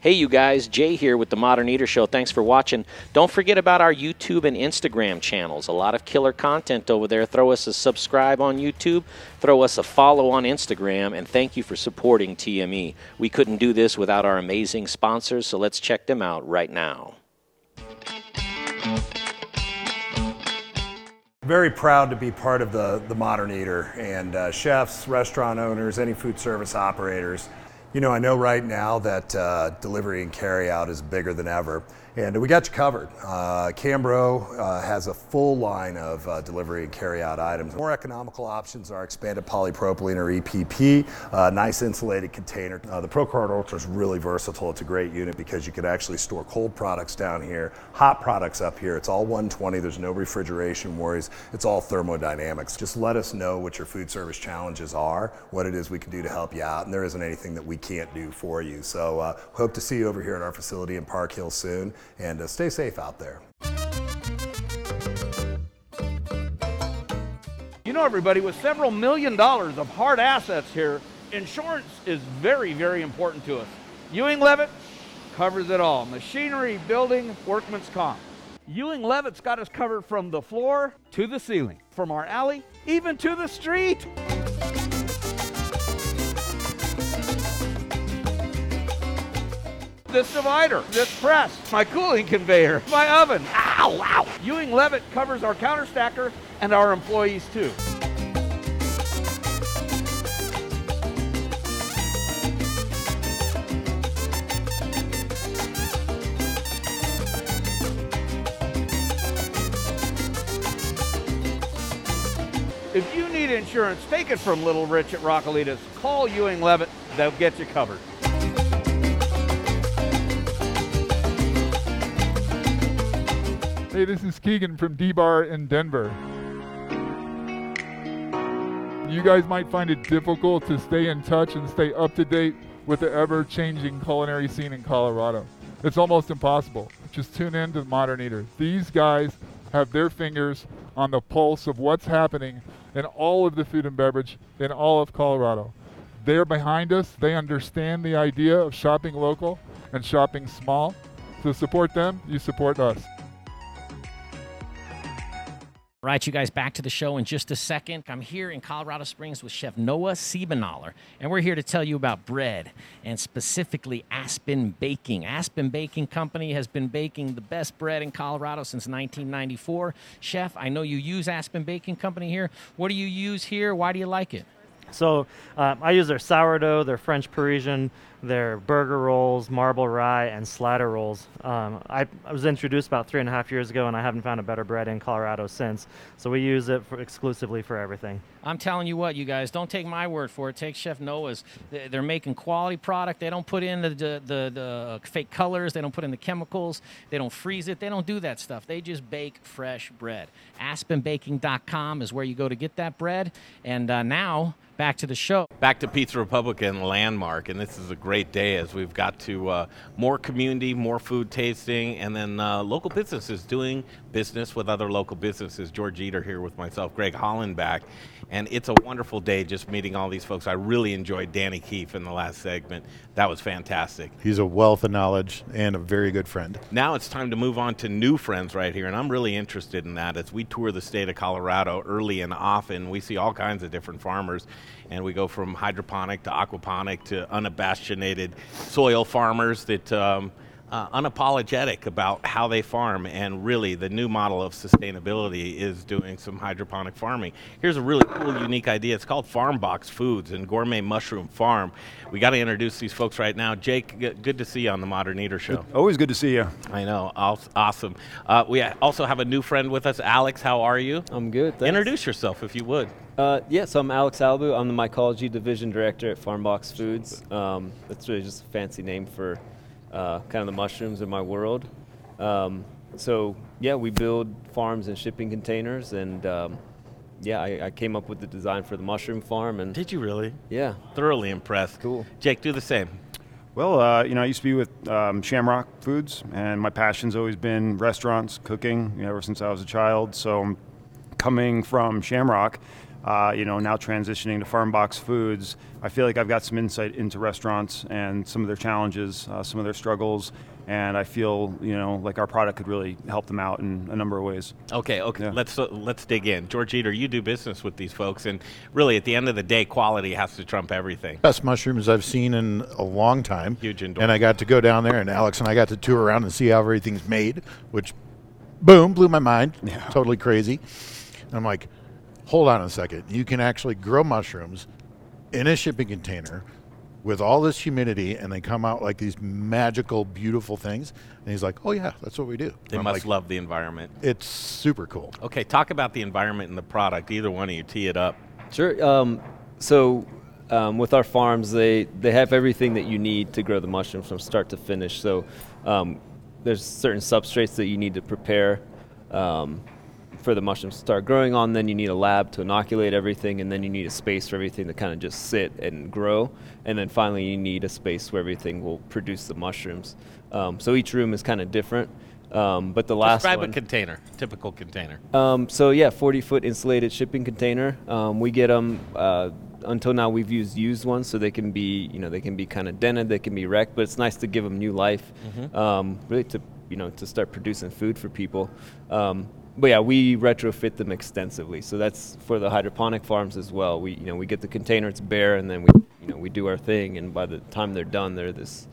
Hey, you guys, Jay here with the Modern Eater Show. Thanks for watching. Don't forget about our YouTube and Instagram channels. A lot of killer content over there. Throw us a subscribe on YouTube, throw us a follow on Instagram, and thank you for supporting TME. We couldn't do this without our amazing sponsors, so let's check them out right now. Very proud to be part of the, the Modern Eater and uh, chefs, restaurant owners, any food service operators. You know, I know right now that uh, delivery and carry out is bigger than ever, and we got you covered. Uh, Cambro uh, has a full line of uh, delivery and carry out items. More economical options are expanded polypropylene or EPP, uh, nice insulated container. Uh, the Pro Cart Ultra is really versatile. It's a great unit because you can actually store cold products down here, hot products up here. It's all 120. There's no refrigeration worries. It's all thermodynamics. Just let us know what your food service challenges are, what it is we can do to help you out, and there isn't anything that we can't do for you. So uh, hope to see you over here at our facility in Park Hill soon, and uh, stay safe out there. You know, everybody, with several million dollars of hard assets here, insurance is very, very important to us. Ewing Leavitt covers it all machinery, building, workman's comp. Ewing Leavitt's got us covered from the floor to the ceiling, from our alley even to the street. This divider, this press, my cooling conveyor, my oven. Ow, ow. Ewing Leavitt covers our counter stacker and our employees too. If you need insurance, take it from Little Rich at Rockalitas. Call Ewing Leavitt, they'll get you covered. Hey, this is Keegan from D-Bar in Denver. You guys might find it difficult to stay in touch and stay up to date with the ever-changing culinary scene in Colorado. It's almost impossible. Just tune in to the Modern Eater. These guys have their fingers on the pulse of what's happening in all of the food and beverage in all of Colorado. They're behind us. They understand the idea of shopping local and shopping small. So support them, you support us. Right, you guys, back to the show in just a second. I'm here in Colorado Springs with Chef Noah Siebenaller, and we're here to tell you about bread and specifically Aspen Baking. Aspen Baking Company has been baking the best bread in Colorado since 1994. Chef, I know you use Aspen Baking Company here. What do you use here? Why do you like it? So uh, I use their sourdough, their French Parisian, their burger rolls, marble rye, and slider rolls. Um, I, I, was introduced about three and a half years ago, and I haven't found a better bread in Colorado since. So we use it for exclusively for everything. I'm telling you what, you guys, don't take my word for it. Take Chef Noah's. They're making quality product. They don't put in the, the, the, the fake colors. They don't put in the chemicals. They don't freeze it. They don't do that stuff. They just bake fresh bread. AspenBaking.com is where you go to get that bread. And uh, now back to the show. Back to Pizza Republican Landmark, and this is a great day as we've got to uh, more community, more food tasting, and then uh, local businesses doing business with other local businesses. George Eder here with myself, Greg Hollenbach, and it's a wonderful day just meeting all these folks. I really enjoyed Danny Keefe in the last segment. That was fantastic. He's a wealth of knowledge and a very good friend. Now it's time to move on to new friends right here, and I'm really interested in that as we tour the state of Colorado early and often. We see all kinds of different farmers and we go from hydroponic to aquaponic to unabasheded soil farmers that um, uh, unapologetic about how they farm and really the new model of sustainability is doing some hydroponic farming. Here's a really cool unique idea. It's called FarmBox Foods and gourmet mushroom farm. We got to introduce these folks right now. Jake good to see you on the modern eater show. Always good to see you i know awesome. Uh, we also have a new friend with us alex. How are you? I'm good thanks. introduce yourself if you would. Uh, yeah, so I'm Alex Albu. I'm the mycology division director at FarmBox Foods. Um, that's really just a fancy name for uh, kind of the mushrooms in my world. Um, so yeah, we build farms and shipping containers, and um, yeah, I, I, came up with the design for the mushroom farm. And did you really? Yeah, thoroughly impressed. Cool. Jake, do the same. Well, uh, you know, I used to be with um, Shamrock Foods, and my passion's always been restaurants, cooking, you know, ever since I was a child. So, coming from Shamrock, uh, you know, now transitioning to FarmBox Foods, I feel like I've got some insight into restaurants and some of their challenges, uh, some of their struggles, and I feel you know like our product could really help them out in a number of ways. Okay, okay, yeah. let's uh, let's dig in. George Eder, you do business with these folks, and really at the end of the day, quality has to trump everything. Best mushrooms I've seen in a long time. Huge And I got to go down there, and Alex and I got to tour around and see how everything's made, which, boom, blew my mind. Yeah. Totally crazy. And I'm like, hold on a second. You can actually grow mushrooms in a shipping container with all this humidity and they come out like these magical, beautiful things. And he's like, oh, yeah, that's what we do. They must like, love the environment. It's super cool. Okay, talk about the environment and the product. Either one of you, tee it up. Sure. Um, so, um, with our farms, they, they have everything that you need to grow the mushrooms from start to finish. So, um, there's certain substrates that you need to prepare. Um, for the mushrooms to start growing on. Then you need a lab to inoculate everything, and then you need a space for everything to kind of just sit and grow. And then finally, you need a space where everything will produce the mushrooms. Um, so each room is kind of different. Um, but the last Describe one, a container, typical container. Um, so yeah, 40 foot insulated shipping container. Um, we get them. Uh, until now, we've used used ones, so they can be, you know, they can be kind of dented, they can be wrecked, but it's nice to give them new life, mm-hmm. Um, really to, you know, to start producing food for people. Um, but yeah, we retrofit them extensively. So that's for the hydroponic farms as well. We you know we get the container, it's bare, and then we you know we do our thing, and by the time they're done, they're this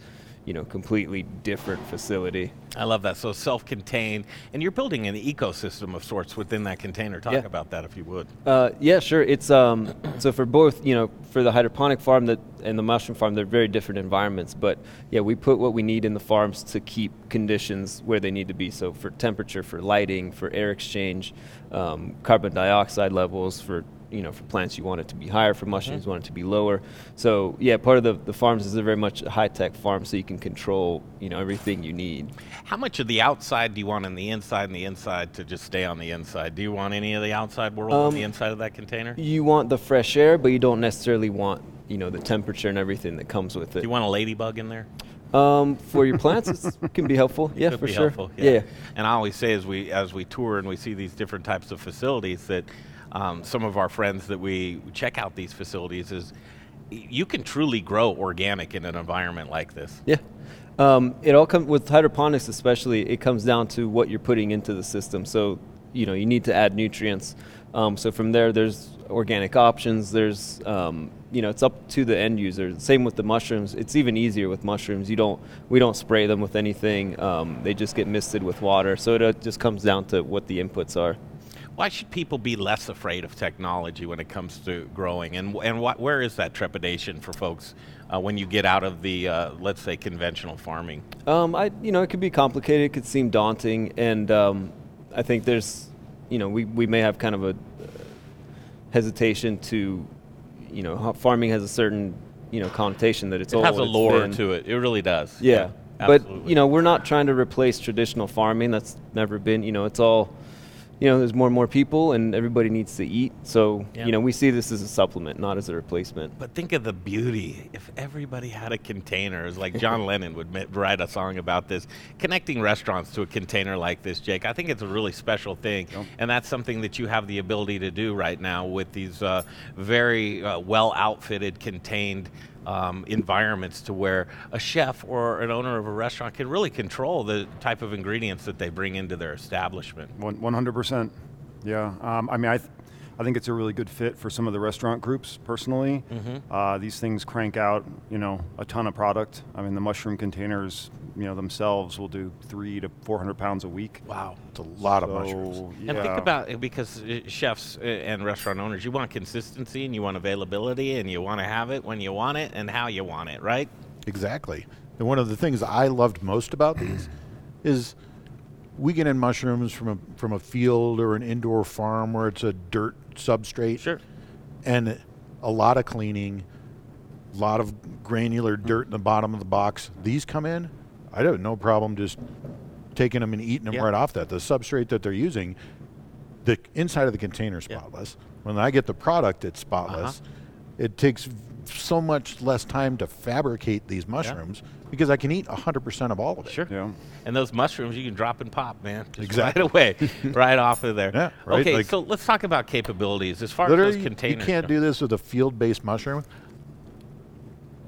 you know, completely different facility. I love that. So self-contained, and you're building an ecosystem of sorts within that container. Talk yeah. about that if you would. Uh, yeah, sure. It's um, so for both, you know, for the hydroponic farm that and the mushroom farm, they're very different environments. But yeah, we put what we need in the farms to keep conditions where they need to be. So for temperature, for lighting, for air exchange, um, carbon dioxide levels, for you know, for plants you want it to be higher, for mushrooms mm-hmm. you want it to be lower. So yeah, part of the, the farms is a very much high tech farm, so you can control you know everything you need. How much of the outside do you want on the inside, and the inside to just stay on the inside? Do you want any of the outside world um, on the inside of that container? You want the fresh air, but you don't necessarily want you know the temperature and everything that comes with it. Do you want a ladybug in there? Um, for your plants, it can be helpful. Yeah, for sure. Helpful, yeah. yeah. And I always say as we as we tour and we see these different types of facilities that um, some of our friends that we check out these facilities is you can truly grow organic in an environment like this. Yeah. Um, it all comes with hydroponics, especially. It comes down to what you're putting into the system. So, you know, you need to add nutrients. Um, so from there, there's organic options. There's, um, you know, it's up to the end user. Same with the mushrooms. It's even easier with mushrooms. You don't, we don't spray them with anything. Um, they just get misted with water. So it uh, just comes down to what the inputs are. Why should people be less afraid of technology when it comes to growing? And and what where is that trepidation for folks uh, when you get out of the uh, let's say conventional farming? Um, I, you know, it could be complicated. It could seem daunting, and um, I think there's, you know, we, we may have kind of a uh, hesitation to, you know, farming has a certain, you know, connotation that it's It all has a lore been. to it. It really does. Yeah, Yeah, but you know, we're not trying to replace traditional farming. That's never been. You know, it's all. You know, there's more and more people, and everybody needs to eat. So, Yeah. you know, we see this as a supplement, not as a replacement. But think of the beauty. If everybody had a container, it's like John Lennon would write a song about this, connecting restaurants to a container like this, Jake. I think it's a really special thing, and that's something that you have the ability to do right now with these uh, very uh, well outfitted, contained. Um, environments to where a chef or an owner of a restaurant can really control the type of ingredients that they bring into their establishment. One hundred percent. Yeah. Um, I mean, I, th- I think it's a really good fit for some of the restaurant groups. Personally, Mhm. uh, these things crank out, you know, a ton of product. I mean, the mushroom containers, you know, themselves will do three to four hundred pounds a week. Wow, it's a lot of So, mushrooms. And think about it because uh, chefs uh, and restaurant owners, you want consistency and you want availability and you want to have it when you want it and how you want it, right? Exactly. And one of the things I loved most about these is we get in mushrooms from a from a field or an indoor farm where it's a dirt substrate. Sure. And a lot of cleaning, a lot of granular dirt in the bottom of the box. These come in, I have no problem just taking them and eating them Yeah. right off that. The substrate that they're using, the inside of the container is spotless. When I get the product, it's spotless. Uh-huh. It takes so much less time to fabricate these mushrooms because I can eat 100% of all of it. Sure. Yeah. And those mushrooms you can drop and pop, man. Just Exactly. Right away, right off of there. Yeah, right, Okay, like- so let's talk about capabilities as far as those containers. you can't go. do this with a field-based mushroom.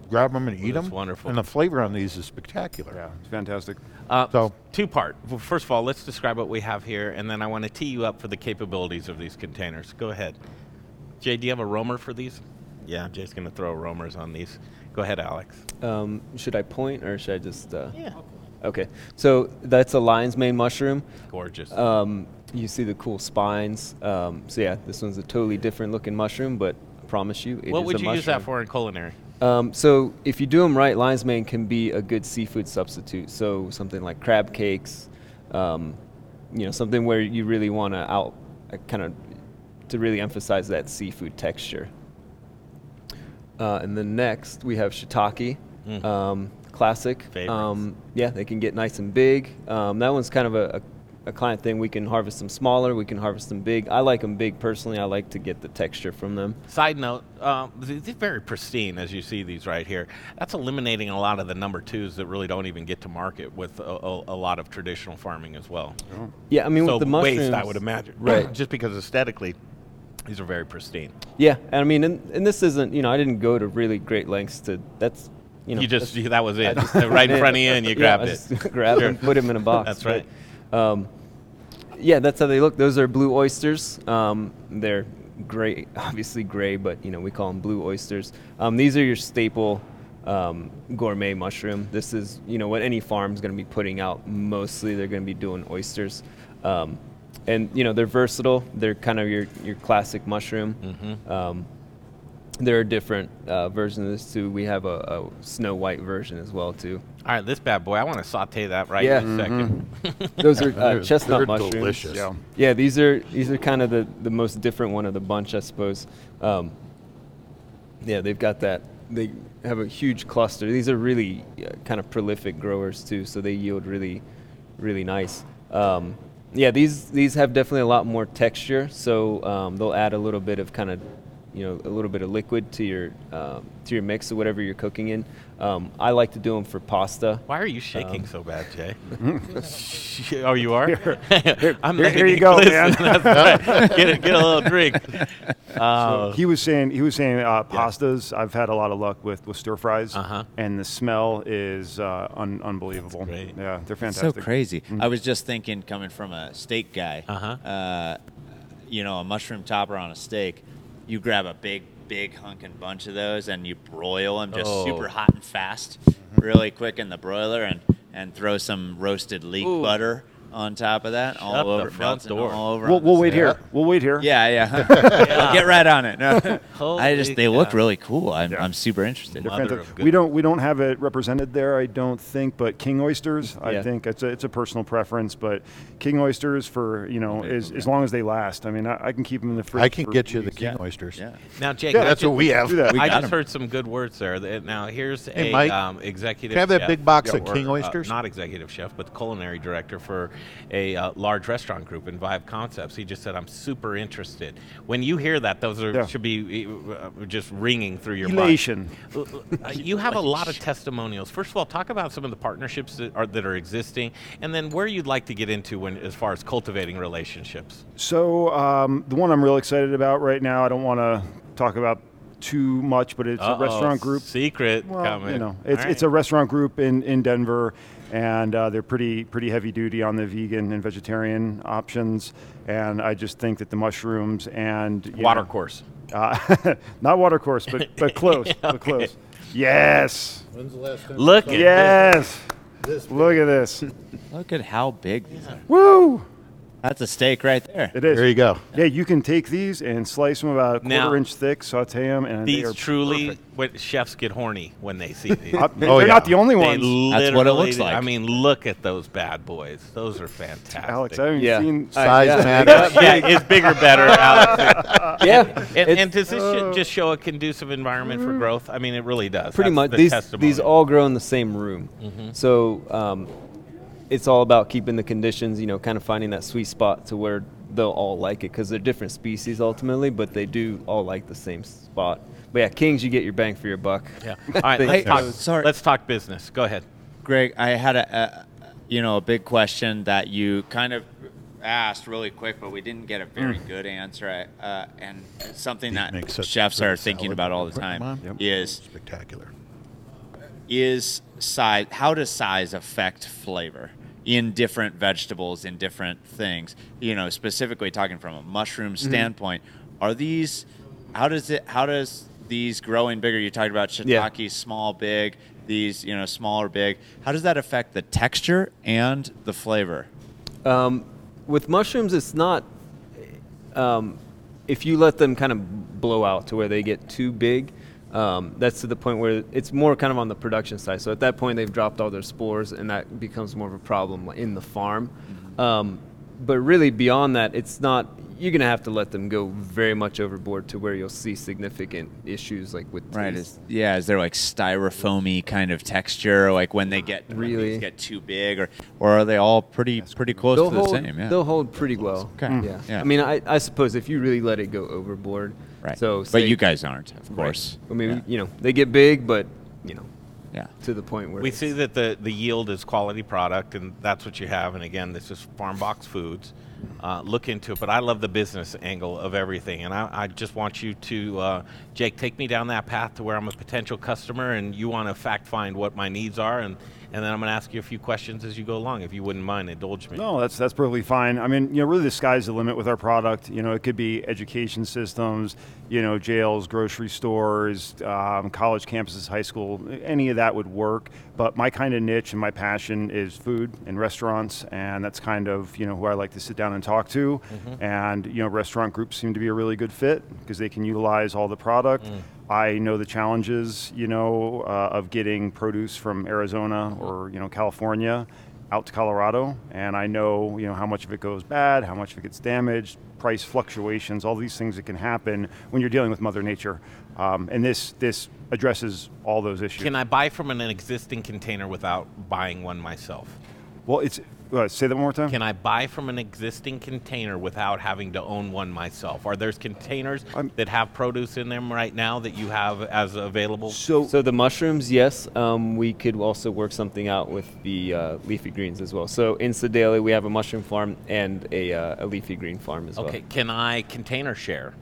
Grab them and eat that's them. wonderful. And the flavor on these is spectacular. Yeah, it's fantastic. Uh, So- two part. Well, first of all, let's describe what we have here, and then I want to tee you up for the capabilities of these containers. Go ahead, Jay. Do you have a roamer for these? Yeah, Jay's going to throw roamers on these. Go ahead, Alex. Um, should I point or should I just? Uh, Yeah. Okay. So that's a lion's mane mushroom. Gorgeous. Um, you see the cool spines. Um, so yeah, this one's a totally different looking mushroom, but I promise you, it is a few. what would a you use that for in culinary? Um, so if you do them right, lion's mane can be a good seafood substitute. So something like crab cakes, um, you know, something where you really want to out, kind of, to really emphasize that seafood texture. Uh, and then next we have shiitake, Mhm. um, classic. Favorites. Um, yeah, they can get nice and big. Um, that one's kind of a, a, a client thing. We can harvest them smaller. We can harvest them big. I like them big personally. I like to get the texture from them. Side note, um, th- they're very pristine as you see these right here. That's eliminating a lot of the number twos that really don't even get to market with a, a, a lot of traditional farming as well. Yeah, I mean, so with the waste, I would imagine, Right. Just because aesthetically, these are very pristine. Yeah, and I mean, and, and this isn't, you know, I didn't go to really great lengths to. That's, you know, You just- that's- that was it. Just- Right in front of you and you Yeah, grabbed I it. grabbed Sure. them, put them in a box. That's but, Um, yeah, that's how they look. Those are blue oysters. Um, they're gray, obviously gray, but you know we call them blue oysters. Um, these are your staple um, gourmet mushroom. This is, you know, what any farm's going to be putting out. Mostly, they're going to be doing oysters. Um, and you know they're versatile. They're kind of your your classic mushroom. Mhm. Um, there are different uh, versions of this too. We have a, a snow white version as well too. All right, this bad boy, I want to saute that right yeah, in a 2nd those are uh, chestnut they're mushrooms. delicious. Yeah. yeah, these are these are kind of the, the most different one of the bunch, I suppose. Um, yeah, they've got that. They have a huge cluster. These are really uh, kind of prolific growers too, so they yield really, really nice. Um, yeah, these these have definitely a lot more texture, so um, they'll add a little bit of kind of, you know, a little bit of liquid to your um, to your mix or whatever you're cooking in. Um, I like to do them for pasta. Why are you shaking Um, so bad, Jay? oh, you are? I'm here- here you go, man. that's right. Get a, get a little drink. Uh, So he was saying he was saying uh, pastas. I've had a lot of luck with with stir fries, Uh-huh. and the smell is uh, un- unbelievable. Yeah, they're It's fantastic. so crazy. Mhm. I was just thinking, coming from a steak guy, uh-huh. you know, a mushroom topper on a steak, you grab a big, big hunking bunch of those and you broil them just Oh. super hot and fast, really quick in the broiler, and and throw some roasted leek Ooh. butter on top of that, all Shut the over front melting door. all over. We'll, on we'll wait here. We'll wait here. Yeah, yeah. I'll get right on it. No. I just they look really cool. I'm, I'm super interested. They're Mother fantastic. of good- We don't we don't have it represented there, I don't think. But king oysters, I Yeah. think it's a it's a personal preference. But king oysters for you know as, as long as they last. I mean, I, I can keep them in the fridge. I can for get you the weeks. king oysters. Yeah. Now, Jake, Yeah, I that's ju- what we have. Do that. We I got just 'em. heard some good words there. That- Now, here's Hey, a Mike, um, executive. can I have that chef- big box of or, king uh, oysters? not executive chef, but culinary director for a uh, large restaurant group in Vibe Concepts. He just said, "I'm super interested." When you hear that, those are, Yeah. should be uh, just ringing through your mind. Elation. Uh, you have a lot of testimonials. First of all, talk about some of the partnerships that are that are existing, and then where you'd like to get into when, as far as cultivating relationships. So um, the one I'm real excited about right now. I don't want to talk about too much, but it's Uh-oh, a restaurant group. Secret. Well, coming. you know, it's All it's a restaurant group in in Denver, and uh, they're pretty pretty heavy duty on the vegan and vegetarian options. And I just think that the mushrooms and you Water know, course. uh, not watercourse, but but close, but close. Yes, When's the last time? Look at yes. This Look at this. Look at how big these are. Woo! That's a steak right there. It is. There you go. Yeah, you can take these and slice them about a quarter Now, inch thick, saute them, and they These are truly, perfect. what chefs get horny when they see these. Uh, Oh, they're yeah. not the only They ones. That's what it literally- looks like. I mean, look at those bad boys. Those are fantastic. Alex, I haven't Yeah. seen Uh, Size yeah. matters. yeah, it's bigger, better, Alex. Yeah, And, it's- and does this ju- just show a conducive environment for growth? I mean, it really does. pretty That's much the these testimony. these all grow in the same room Mhm. so um, it's all about keeping the conditions you know kind of finding that sweet spot to where they'll all like it because they're different species ultimately but they do all like the same spot but yeah kings you get your bang for your buck Yeah. All right, let's Hey, talk, sorry. let's talk business. Go ahead. Greg, I had a, a you know a big question that you kind of asked really quick, but we didn't get a very good answer. Uh, and it's something that Make chefs are thinking about all the time. Yep. is Spectacular. is size. How does size affect flavor in different vegetables in different things? You know, specifically talking from a mushroom Mm-hmm. standpoint, are these? How does it? How does these growing bigger? You talked about Yeah. shiitake, small, big. These, you know, small or big. How does that affect the texture and the flavor? Um, with mushrooms, it's not. Um, if you let them kind of blow out to where they get too big, um, that's to the point where it's more kind of on the production side. So at that point, they've dropped all their spores, and that becomes more of a problem in the farm. Um, but really, beyond that, it's not. You're gonna have to let them go very much overboard to where you'll see significant issues like with Right. Is, yeah. Is there like styrofoamy kind of texture, like when they get Really? these get too big, or or are they all pretty pretty close they'll to the same? Yeah. They'll hold pretty well. Okay. Yeah. Yeah. I mean, I, I suppose if you really let it go overboard. Right. So. but you guys aren't, of Right. course. I mean, Yeah. you know, they get big, but you know, Yeah. to the point where We see that the, the yield is quality product, and that's what you have. And again, this is FarmBox Foods. Uh, look into it, but I love the business angle of everything, and I, I just want you to, uh, Jake, take me down that path to where I'm a potential customer, and you want to fact find what my needs are, and and then I'm going to ask you a few questions as you go along, if you wouldn't mind, indulge me. No, that's that's perfectly fine. I mean, you know, really the sky's the limit with our product. You know, it could be education systems, you know, jails, grocery stores, um, college campuses, high school, any of that would work. But my kind of niche and my passion is food and restaurants, and that's kind of you know who I like to sit down and talk to. And you know, restaurant groups seem to be a really good fit because they can utilize all the product. I know the challenges, you know, uh, of getting produce from Arizona or you know California out to Colorado, and I know you know how much of it goes bad, how much of it gets damaged, price fluctuations, all these things that can happen when you're dealing with Mother Nature, um, and this this addresses all those issues. Can I buy from an existing container without buying one myself? Well, it's uh, say that one more time. Can I buy from an existing container without having to own one myself? Are there containers that have produce in them right now that you have as available? So, so the mushrooms, yes. Um, we could also work something out with the uh, leafy greens as well. So in Sedalia, we have a mushroom farm and a, uh, a leafy green farm as well. Okay, can I container share?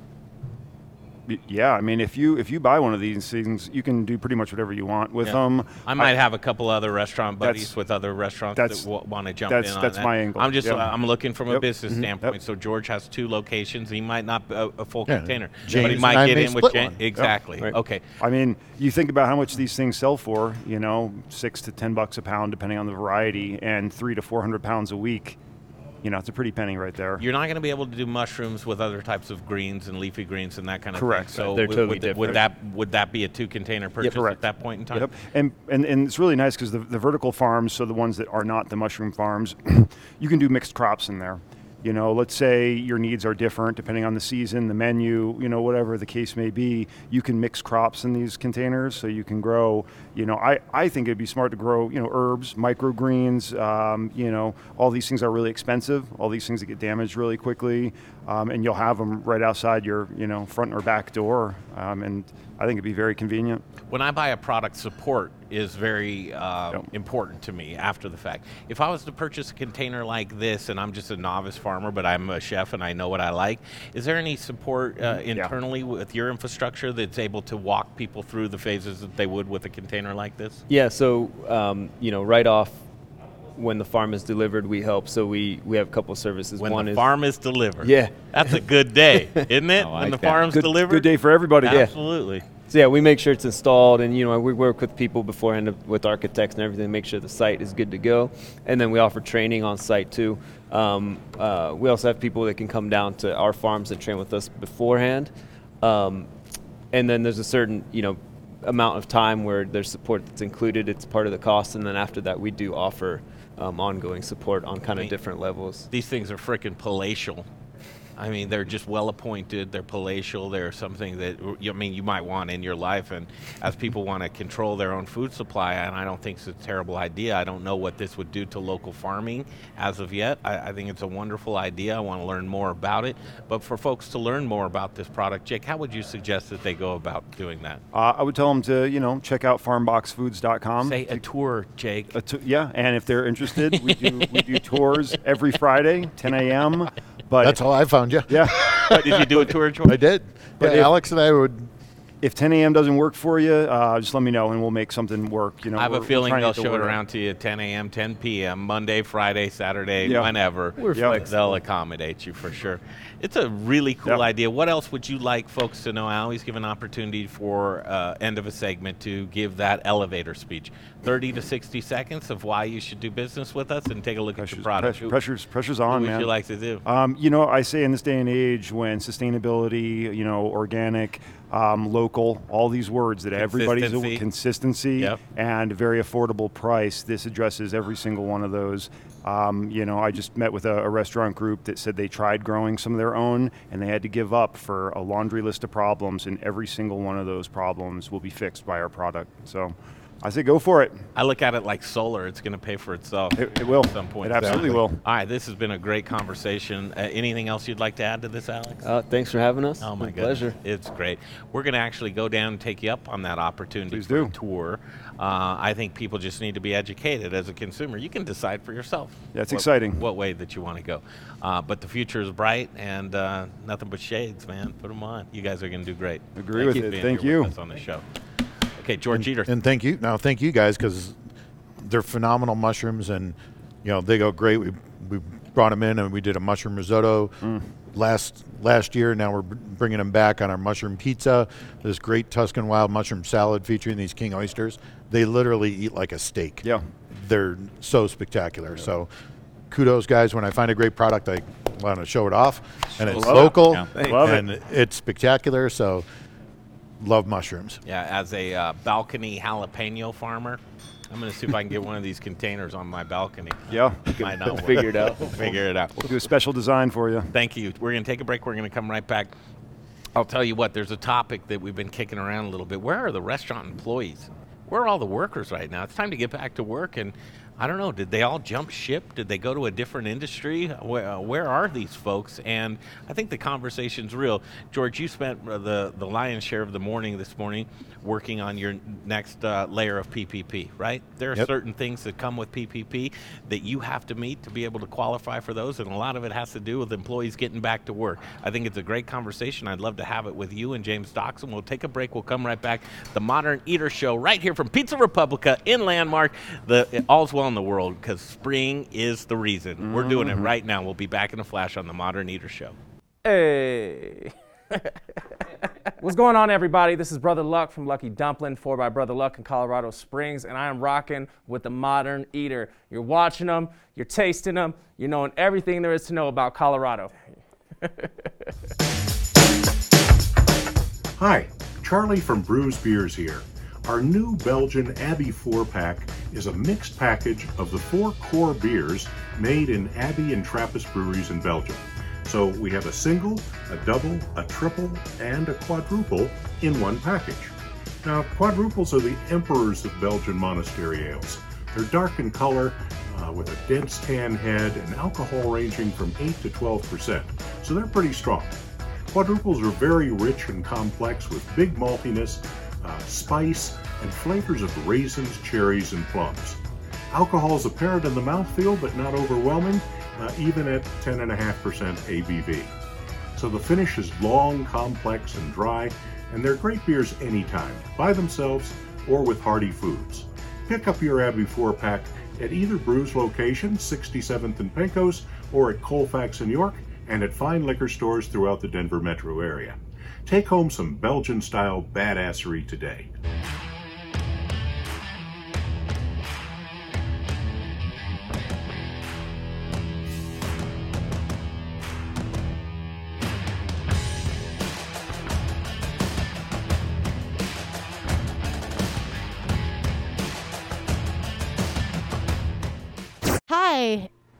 Y- Yeah, I mean, if you if you buy one of these things, you can do pretty much whatever you want with Yeah. them. I might have a couple other restaurant buddies with other restaurants that's- that w- want to jump that's- in on that's that. my angle. I'm just Yep. uh, I'm looking from a Yep. business Mhm. standpoint. Yep. So George has two locations. He might not be a, a full Yeah. container, but James he might I get may in with split Jan- one. Yep. exactly. Right. Okay. I mean, you think about how much these things sell for. You know, six to ten bucks a pound, depending on the variety, and three to four hundred pounds a week. You know, it's a pretty penny right there. You're not going to be able to do mushrooms with other types of greens and leafy greens and that kind of Correct. thing. So They're would, totally would, different. would that would that be a two container purchase at that point in time? Yep. And, and and it's really nice because the, the vertical farms, so the ones that are not the mushroom farms, you can do mixed crops in there. You know, let's say your needs are different depending on the season, the menu, you know, whatever the case may be. You can mix crops in these containers, so you can grow. You know, I, I think it'd be smart to grow, you know, herbs, microgreens. Um, you know, all these things are really expensive. All these things that get damaged really quickly, um, and you'll have them right outside your, you know, front or back door. Um, and I think it'd be very convenient. When I buy a product, support is very uh, important to me after the fact. If I was to purchase a container like this, and I'm just a novice farmer, but I'm a chef and I know what I like, is there any support uh, internally with your infrastructure that's able to walk people through the phases that they would with a container like this? Yeah, so um, you know, right off when the farm is delivered, we help. So we we have a couple services. When One the is farm is delivered. Yeah, That's a good day, isn't it? when the farm's Good- delivered. good day for everybody. Yeah. Absolutely. So yeah, we make sure it's installed, and you know we work with people beforehand with architects and everything, to make sure the site is good to go, and then we offer training on site too. Um, uh, we also have people that can come down to our farms and train with us beforehand, um, and then there's a certain you know amount of time where there's support that's included. It's part of the cost, and then after that we do offer um, ongoing support on kind of mean, different levels. These things are freaking palatial. I mean, they're just well appointed. They're palatial. They're something that you- I mean you might want in your life. And as people want to control their own food supply, and I don't think it's a terrible idea. I don't know what this would do to local farming as of yet. I, I think it's a wonderful idea. I want to learn more about it. But for folks to learn more about this product, Jake, how would you suggest that they go about doing that? Uh, I would tell them to, you know, check out farmboxfoods.com. Say a tour, Jake. A t- yeah, and if they're interested, we do we do tours every Friday, 10 a.m. But That's how I found you. Yeah. Did you do a tour? I did. But Yeah, if- Alex and I would. If 10 a.m. doesn't work for you, uh, just let me know and we'll make something work. You know, I have a feeling they'll get the show it around to you 10 a.m., 10 p.m., Monday, Friday, Saturday, Yeah. whenever. We're They'll- flexible. They'll accommodate you for sure. It's a really cool Yep. idea. What else would you like folks to know? I always give an opportunity for uh, end of a segment to give that elevator speech. 30 to 60 seconds of why you should do business with us and take a look at your product. Pressure, pressure's, pressure's on, what man. would you like to do? Um, you know, I say in this day and age when sustainability, you know, organic, um, local, all these words that everybody's Consistency. consistency Yep. and very affordable price. This addresses every single one of those. Um, you know, I just met with a, a restaurant group that said they tried growing some of their own and they had to give up for a laundry list of problems, and every single one of those problems will be fixed by our product. So. I say go for it. I look at it like solar. It's going to pay for itself. It, it will. At some point. It absolutely will. All right, this has been a great conversation. Uh, anything else you'd like to add to this, Alex? Uh, thanks for having us. Oh my It's goodness. pleasure. It's great. We're going to actually go down and take you up on that opportunity Please for do. a tour. Uh, I think people just need to be educated as a consumer. You can decide for yourself. Yeah, it's what- exciting. What way that you want to go. Uh, but the future is bright and uh, nothing but shades, man. Put them on. You guys are going to do great. Agree Thank with you for it. being Thank here with you. us on the show. Okay, George Eder. And thank you. Now, thank you guys because they're phenomenal mushrooms, and you know they go great. We we brought them in and we did a mushroom risotto Mm. last last year. Now we're bringing them back on our mushroom pizza. This great Tuscan wild mushroom salad featuring these king oysters. They literally eat like a steak. Yeah, they're so spectacular. So. Kudos, guys! When I find a great product, I want to show it off, and it's Love it. local, Yeah. Love it. and it's spectacular. So, love mushrooms. Yeah, as a uh, balcony jalapeno farmer, I'm going to see if I can get one of these containers on my balcony. Yeah. Might not work. Figure it out. We'll figure it out. We'll do a special design for you. Thank you. We're going to take a break. We're going to come right back. I'll tell you what, there's a topic that we've been kicking around a little bit. Where are the restaurant employees? Where are all the workers right now? It's time to get back to work. And I don't know, did they all jump ship? Did they go to a different industry? Where, uh, where are these folks? And I think the conversation's real. George, you spent uh, the, the lion's share of the morning this morning working on your next uh, layer of PPP, right? There are Yep. certain things that come with PPP that you have to meet to be able to qualify for those, and a lot of it has to do with employees getting back to work. I think it's a great conversation. I'd love to have it with you and James Doxson. We'll take a break. We'll come right back. The Modern Eater Show, right here from Pizza Republica in Landmark. The all's well in the world because spring is the reason. We're doing it Mhm. right now. We'll be back in a flash on the Modern Eater Show. Hey. What's going on, everybody? This is Brother Luck from Lucky Dumpling, 4 by Brother Luck in Colorado Springs, and I am rocking with the Modern Eater. You're watching them, you're tasting them, you're knowing everything there is to know about Colorado. Hi, Charlie from Bruz Beers here. Our new Belgian Abbey 4 pack is a mixed package of the four core beers made in Abbey and Trappist breweries in Belgium. So we have a single, a double, a triple, and a quadruple in one package. Now, quadruples are the emperors of Belgian monastery ales. They're dark in color, uh, with a dense tan head, and alcohol ranging from 8 to 12%, so they're pretty strong. Quadruples are very rich and complex with big maltiness, uh, spice, and flavors of raisins, cherries, and plums. Alcohol is apparent in the mouthfeel, but not overwhelming, uh, even at 10.5% ABV. So the finish is long, complex, and dry, and they're great beers anytime, by themselves or with hearty foods. Pick up your Abbey 4 pack at either Bruz location, 67th and Pecos, or at Colfax in York, and at fine liquor stores throughout the Denver metro area. Take home some Belgian style badassery today. Hi.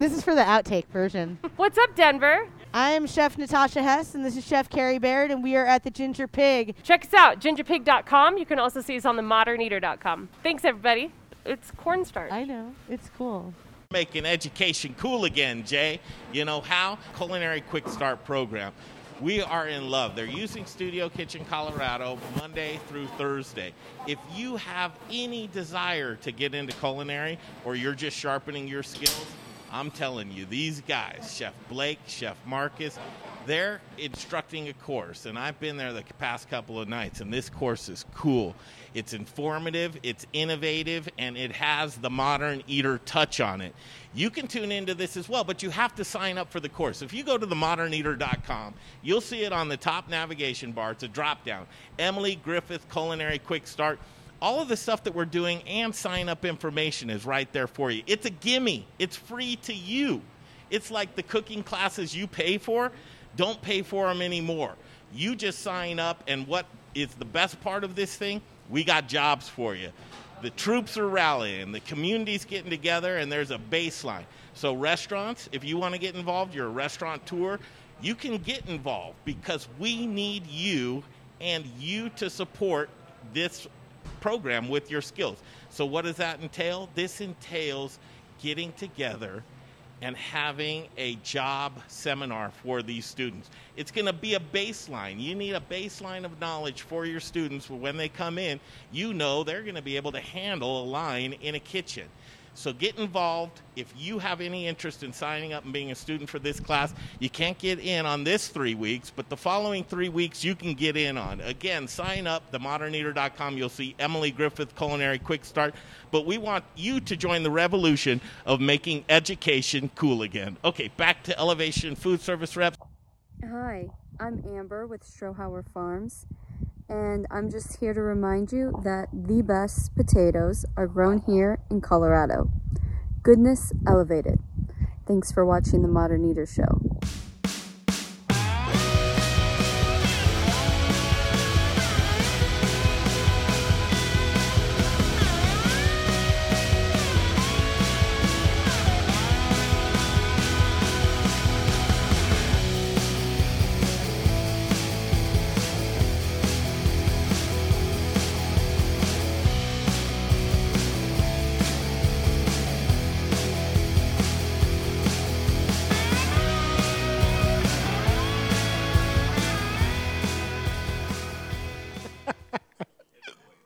this is for the outtake version. What's up, Denver? I'm Chef Natascha Hess, and this is Chef Carrie Baird, and we are at the Ginger Pig. Check us out, gingerpig.com. You can also see us on the moderneater.com. Thanks, everybody. It's cornstarch. I know. It's cool. Making education cool again, Jay. You know how? Culinary Quick Start program. We are in love. They're using Studio Kitchen Colorado Monday through Thursday. If you have any desire to get into culinary or you're just sharpening your skills, I'm telling you, these guys, Chef Blake, Chef Marcus, they're instructing a course, and I've been there the past couple of nights, and this course is cool. It's informative, it's innovative, and it has the modern eater touch on it. You can tune into this as well, but you have to sign up for the course. If you go to themoderneater.com, you'll see it on the top navigation bar. It's a drop down. Emily Griffith Culinary Quick Start all of the stuff that we're doing and sign up information is right there for you. It's a gimme, it's free to you. It's like the cooking classes you pay for, don't pay for them anymore. You just sign up, and what is the best part of this thing? We got jobs for you. The troops are rallying, the community's getting together, and there's a baseline. So, restaurants, if you want to get involved, you're a restaurateur, you can get involved because we need you and you to support this program with your skills. So, what does that entail? This entails getting together and having a job seminar for these students. It's going to be a baseline. You need a baseline of knowledge for your students when they come in. You know they're going to be able to handle a line in a kitchen. So get involved. If you have any interest in signing up and being a student for this class, you can't get in on this three weeks, but the following three weeks you can get in on. Again, sign up, themoderneater.com. You'll see Emily Griffith Culinary Quick Start. But we want you to join the revolution of making education cool again. Okay, back to Elevation Food Service Reps. Hi, I'm Amber with Strohauer Farms, and I'm just here to remind you that the best potatoes are grown here in Colorado. Goodness elevated. Thanks for watching the Modern Eater Show.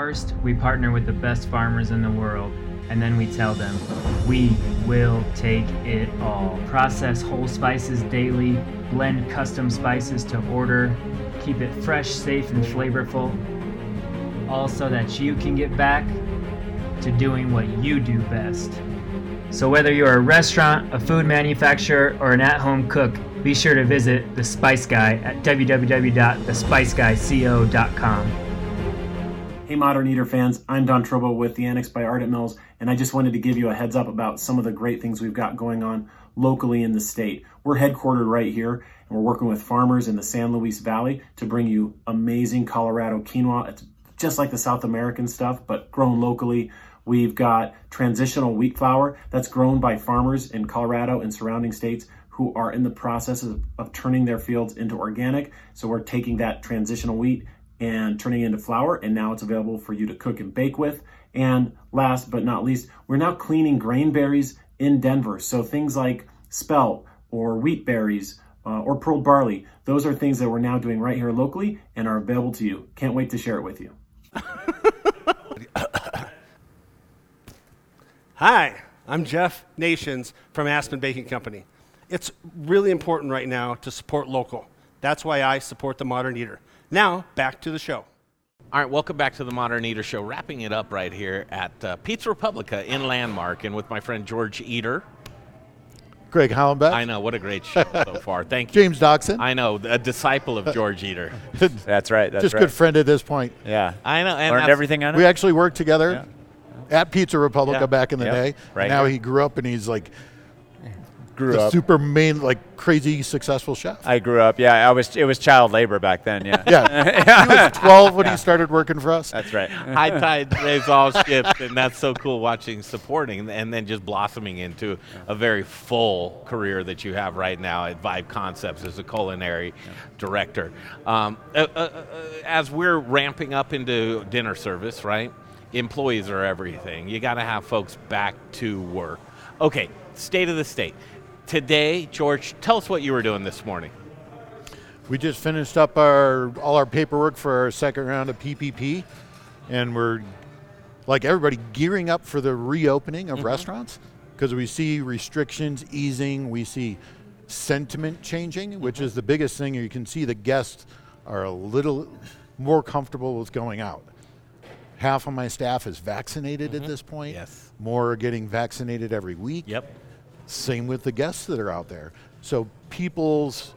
First, we partner with the best farmers in the world, and then we tell them, we will take it all. Process whole spices daily, blend custom spices to order, keep it fresh, safe, and flavorful, all so that you can get back to doing what you do best. So, whether you're a restaurant, a food manufacturer, or an at home cook, be sure to visit The Spice Guy at www.thespiceguyco.com. Hey, Modern Eater fans, I'm Don Trobo with the Annex by Ardent Mills, and I just wanted to give you a heads up about some of the great things we've got going on locally in the state. We're headquartered right here, and we're working with farmers in the San Luis Valley to bring you amazing Colorado quinoa. It's just like the South American stuff, but grown locally. We've got transitional wheat flour that's grown by farmers in Colorado and surrounding states who are in the process of, of turning their fields into organic. So we're taking that transitional wheat and turning it into flour, and now it's available for you to cook and bake with. And last but not least, we're now cleaning grain berries in Denver. So things like spelt or wheat berries uh, or pearl barley, those are things that we're now doing right here locally and are available to you. Can't wait to share it with you. Hi, I'm Jeff Nations from Aspen Baking Company. It's really important right now to support local. That's why I support the Modern Eater. Now, back to the show. All right, welcome back to the Modern Eater Show. Wrapping it up right here at uh, Pizza Republica in Landmark and with my friend George Eder. Greg Hollenbeck. I know, what a great show so far. Thank you. James Doxson. I know, a disciple of George Eder. That's right. That's Just right. good friend at this point. Yeah. I know. And Learned that's- everything on it. We actually worked together at Pizza Republica Yeah. back in the Yep. day. Right now here. he grew up and he's like Grew the up. super main, like crazy successful chef. I grew up. Yeah, I was. It was child labor back then. Yeah. Yeah. he was 12 when he started working for us. That's right. High tide raise all ships, and that's so cool watching, supporting, and then just blossoming into a very full career that you have right now at Vibe Concepts as a culinary director. Um, uh, uh, uh, as we're ramping up into dinner service, right? Employees are everything. You got to have folks back to work. Okay, state of the state. Today, George, tell us what you were doing this morning. We just finished up our all our paperwork for our second round of PPP, and we're like everybody gearing up for the reopening of Mhm. restaurants because we see restrictions easing, we see sentiment changing, which is the biggest thing. You can see the guests are a little more comfortable with going out. Half of my staff is vaccinated at this point. Yes. More are getting vaccinated every week. Yep. Same with the guests that are out there. So people's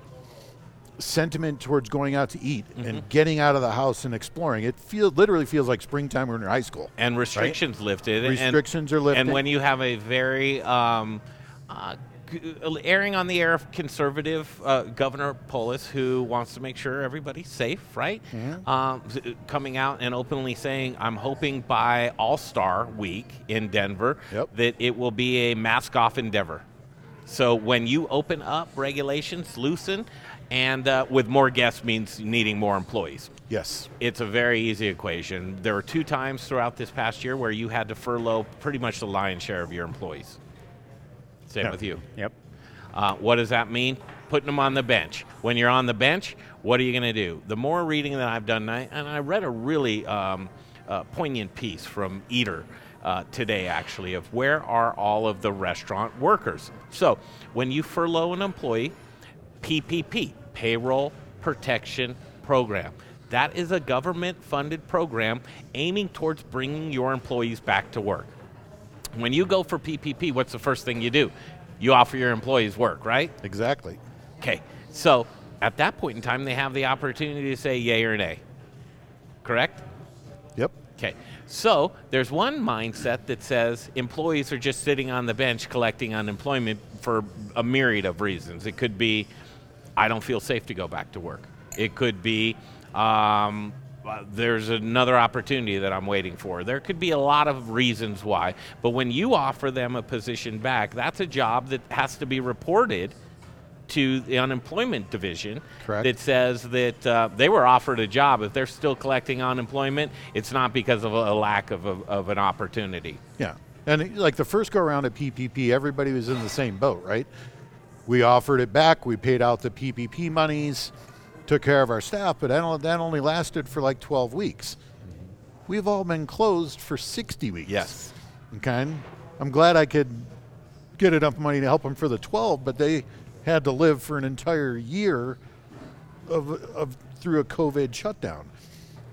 sentiment towards going out to eat and getting out of the house and exploring it feel literally feels like springtime when you're in high school. and right? restrictions lifted. and- Restrictions are lifted. And when you have a very um, uh, g- erring on the air of conservative uh, Governor Polis, who wants to make sure everybody's safe, right? Mhm. Um, coming out and openly saying, "I'm hoping by All Star Week in Denver that it will be a mask-off endeavor." So when you open up, regulations loosen, and uh, with more guests means needing more employees. Yes. It's a very easy equation. There were two times throughout this past year where you had to furlough pretty much the lion's share of your employees. Same Yeah. with you. Yep. Uh, what does that mean? Putting them on the bench. When you're on the bench, what are you going to do? The more reading that I've done, and I, and I read a really um, uh, poignant piece from Eater uh, today, actually, of where are all of the restaurant workers. So when you furlough an employee, PPP, Payroll Protection Program. That is a government funded program aiming towards bringing your employees back to work. When you go for PPP, what's the first thing you do? You offer your employees work, right? Exactly. Okay, so at that point in time, they have the opportunity to say yay or nay. Correct? Yep. Okay, so there's one mindset that says employees are just sitting on the bench collecting unemployment for a myriad of reasons. It could be, I don't feel safe to go back to work. It could be, um, there's another opportunity that I'm waiting for. There could be a lot of reasons why. But when you offer them a position back, that's a job that has to be reported to the unemployment division Correct. that says that uh, they were offered a job. If they're still collecting unemployment, it's not because of a, lack of, a, of an opportunity. Yeah. And it- like the first go around at PPP, everybody was in the same boat, right? We offered it back. We paid out the PPP monies, took care of our staff, but that only, lasted for like 12 weeks. we've all been closed for 60 weeks. Yes. Okay. I'm glad I could get enough money to help them for the 12, but they had to live for an entire year of, of through a COVID shutdown,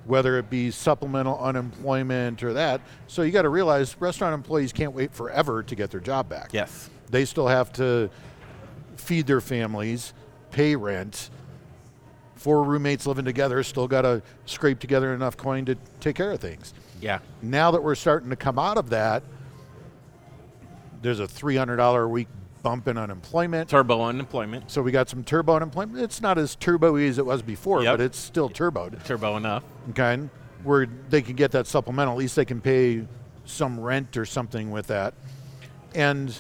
whether it be supplemental unemployment or that. So you got to realize restaurant employees can't wait forever to get their job back. Yes. They still have to feed their families, pay rent. Four roommates living together still got to scrape together enough coin to take care of things. Yeah. Now that we're starting to come out of that, there's a $300 a week bump in unemployment. Turbo unemployment. So we got some turbo unemployment. It's not as turbo as it was before, Yep. but it's still turboed. Turbo enough. Okay. Where they can get that supplemental. At least they can pay some rent or something with that. And,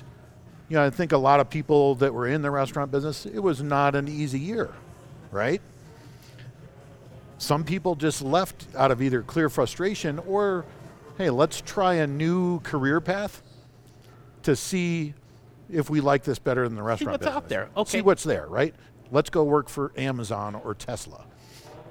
you know, I think a lot of people that were in the restaurant business, it was not an easy year, right? Some people just left out of either clear frustration or, hey, let's try a new career path to see if we like this better than the restaurant what's out business. there. See what's there, right? Let's go work for Amazon or Tesla.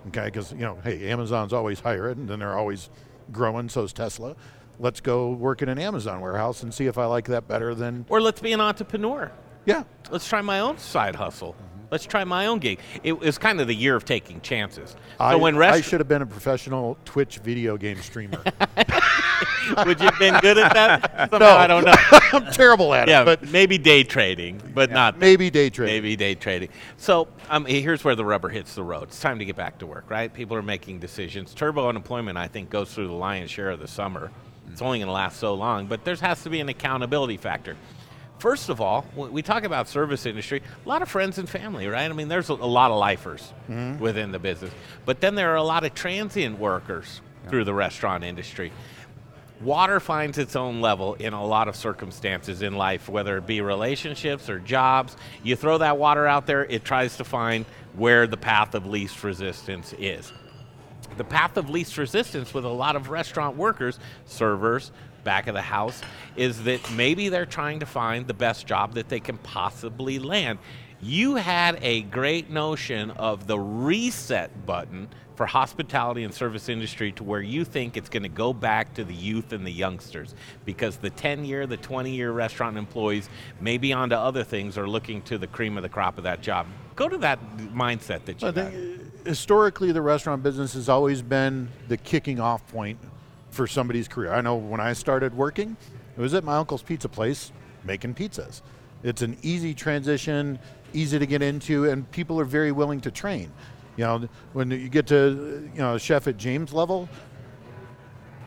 Okay, because you know, hey, Amazon's always hiring, and then they're always growing. So is Tesla. Let's go work in an Amazon warehouse and see if I like that better than. Or let's be an entrepreneur. Yeah. Let's try my own side hustle. Let's try my own gig. It was kind of the year of taking chances. I, so when I should have been a professional Twitch video game streamer. would you have been good at that? Somehow, No. I don't know. I'm terrible at it, Yeah, but- maybe day trading, but not maybe day trading. Maybe day trading. So um, here's where the rubber hits the road. It's time to get back to work, right? People are making decisions. Turbo unemployment, I think, goes through the lion's share of the summer. It's only going to last so long, but there has to be an accountability factor. First of all, we talk about service industry, a lot of friends and family, right? I mean, there's a, lot of lifers Mhm. within the business, but then there are a lot of transient workers through the restaurant industry. Water finds its own level in a lot of circumstances in life, whether it be relationships or jobs. You throw that water out there, it tries to find where the path of least resistance is. The path of least resistance with a lot of restaurant workers, servers, back of the house, is that maybe they're trying to find the best job that they can possibly land. You had a great notion of the reset button for hospitality and service industry to where you think it's going to go back to the youth and the youngsters because the 10 year, the 20 year restaurant employees, maybe onto other things, are looking to the cream of the crop of that job. Go to that mindset that you I had. historically, the restaurant business has always been the kicking off point for somebody's career. I know when I started working, it was at my uncle's pizza place making pizzas. It's an easy transition, easy to get into, and people are very willing to train. You know, when you get to you know chef at James level,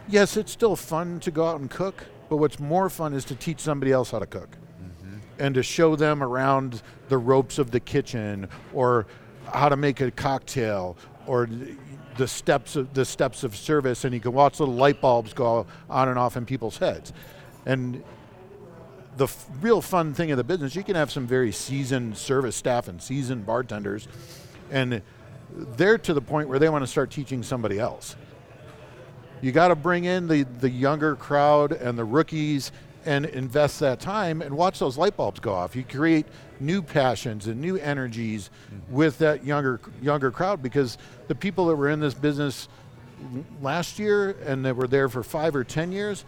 yes, it's still fun to go out and cook, but what's more fun is to teach somebody else how to cook mm-hmm. and to show them around the ropes of the kitchen or how to make a cocktail or the steps of the steps of service and you can watch little light bulbs go on and off in people's heads. And the f- real fun thing of the business you can have some very seasoned service staff and seasoned bartenders and they're to the point where they want to start teaching somebody else. You got to bring in the, the younger crowd and the rookies and invest that time and watch those light bulbs go off. You create new passions and new energies mm-hmm. with that younger younger crowd because the people that were in this business last year and that were there for five or ten years,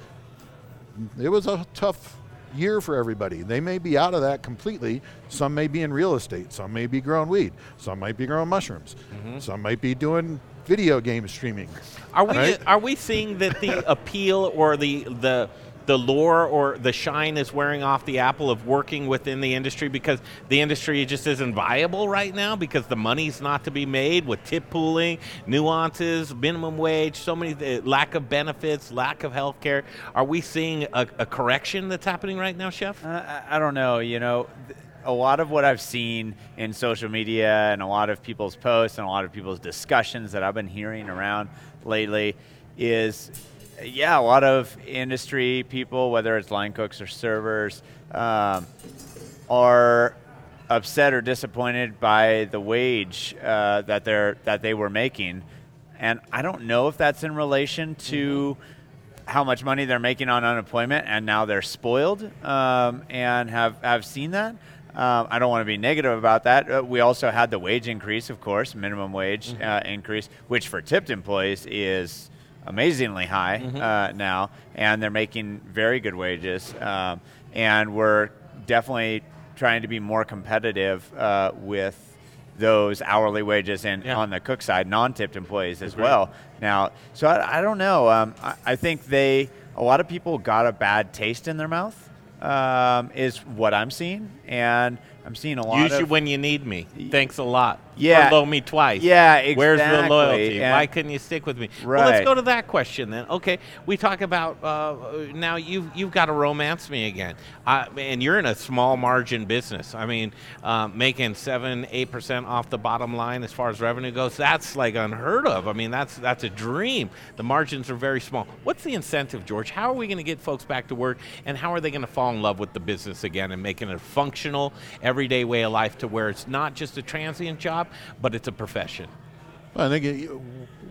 it was a tough year for everybody. They may be out of that completely. Some may be in real estate. Some may be growing weed. Some might be growing mushrooms. Mm-hmm. Some might be doing video game streaming. Are we right? are we seeing that the appeal or the the the lure or the shine is wearing off the apple of working within the industry because the industry just isn't viable right now because the money's not to be made with tip pooling, nuances, minimum wage, so many uh, lack of benefits, lack of health care. Are we seeing a, a correction that's happening right now, Chef? Uh, I- I don't know. You know, th- a lot of what I've seen in social media and a lot of people's posts and a lot of people's discussions that I've been hearing around lately is, yeah, a lot of industry people, whether it's line cooks or servers, um, are upset or disappointed by the wage uh, that they're that they were making, and I don't know if that's in relation to how much money they're making on unemployment, and now they're spoiled um, and have have seen that. Um, I don't want to be negative about that. Uh, we also had the wage increase, of course, minimum wage uh, increase, which for tipped employees is amazingly high Mhm. uh, now, and they're making very good wages. Um, and we're definitely trying to be more competitive uh, with those hourly wages and on the cook side, non-tipped employees as Agreed. well. Now, so I, I don't know. Um, I, I think they a lot of people got a bad taste in their mouth. Um, is what I'm seeing, and I'm seeing a lot Use of you when you need me. Thanks a lot. Yeah. Furlough me twice. Yeah, exactly. Where's the loyalty? And- Why couldn't you stick with me? Right. Well, let's go to that question then. Okay, we talk about uh, now. You've you've got to romance me again, uh, and you're in a small margin business. I mean, um, making seven, eight percent off the bottom line as far as revenue goes. That's like unheard of. I mean, that's that's a dream. The margins are very small. What's the incentive, George? How are we going to get folks back to work, and how are they going to fall in love with the business again and making it a everyday way of life to where it's not just a transient job, but it's a profession. Well, I think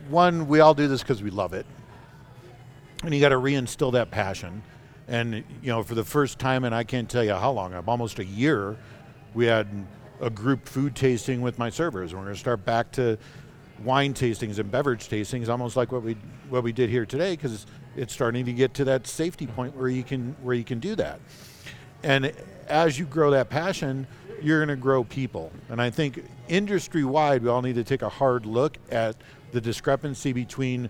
one, we all do this because we love it, and you got to reinstill that passion. And you know, for the first time, and I can't tell you how long, almost a year, we had a group food tasting with my servers, and we're going to start back to wine tastings and beverage tastings, almost like what we what we did here today, because it's starting to get to that safety point where you can where you can do that. And as you grow that passion, you're going to grow people. And I think industry wide, we all need to take a hard look at the discrepancy between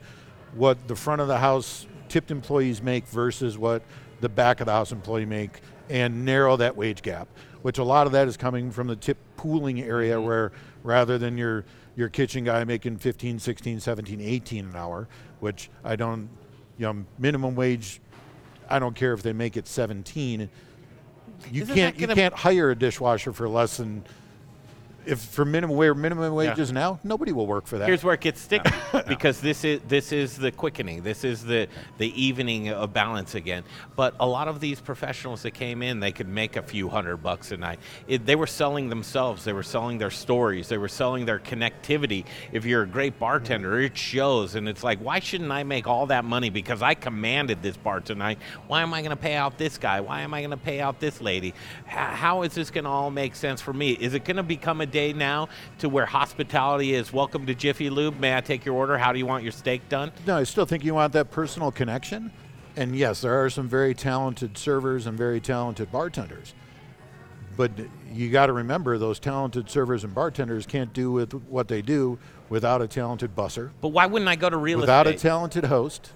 what the front of the house tipped employees make versus what the back of the house employee make and narrow that wage gap, which a lot of that is coming from the tip pooling area mm-hmm. where rather than your your kitchen guy making 15, 16, 17, 18 an hour, which I don't, you know, minimum wage, I don't care if they make it 17 you Isn't can't you can't hire a dishwasher for less than if for minimum wage minimum wages now nobody will work for that. Here's where it gets sticky because this is this is the quickening. This is the the evening of balance again. But a lot of these professionals that came in, they could make a few hundred bucks a night. It, they were selling themselves. They were selling their stories. They were selling their connectivity. If you're a great bartender, mm-hmm. it shows. And it's like, why shouldn't I make all that money because I commanded this bar tonight? Why am I going to pay out this guy? Why am I going to pay out this lady? How is this going to all make sense for me? Is it going to become a day now to where hospitality is welcome to Jiffy Lube? May I take your order? How do you want your steak done? No, I still think you want that personal connection. And yes, there are some very talented servers and very talented bartenders. But you got to remember those talented servers and bartenders can't do with what they do without a talented busser. But why wouldn't I go to real without estate? a talented host,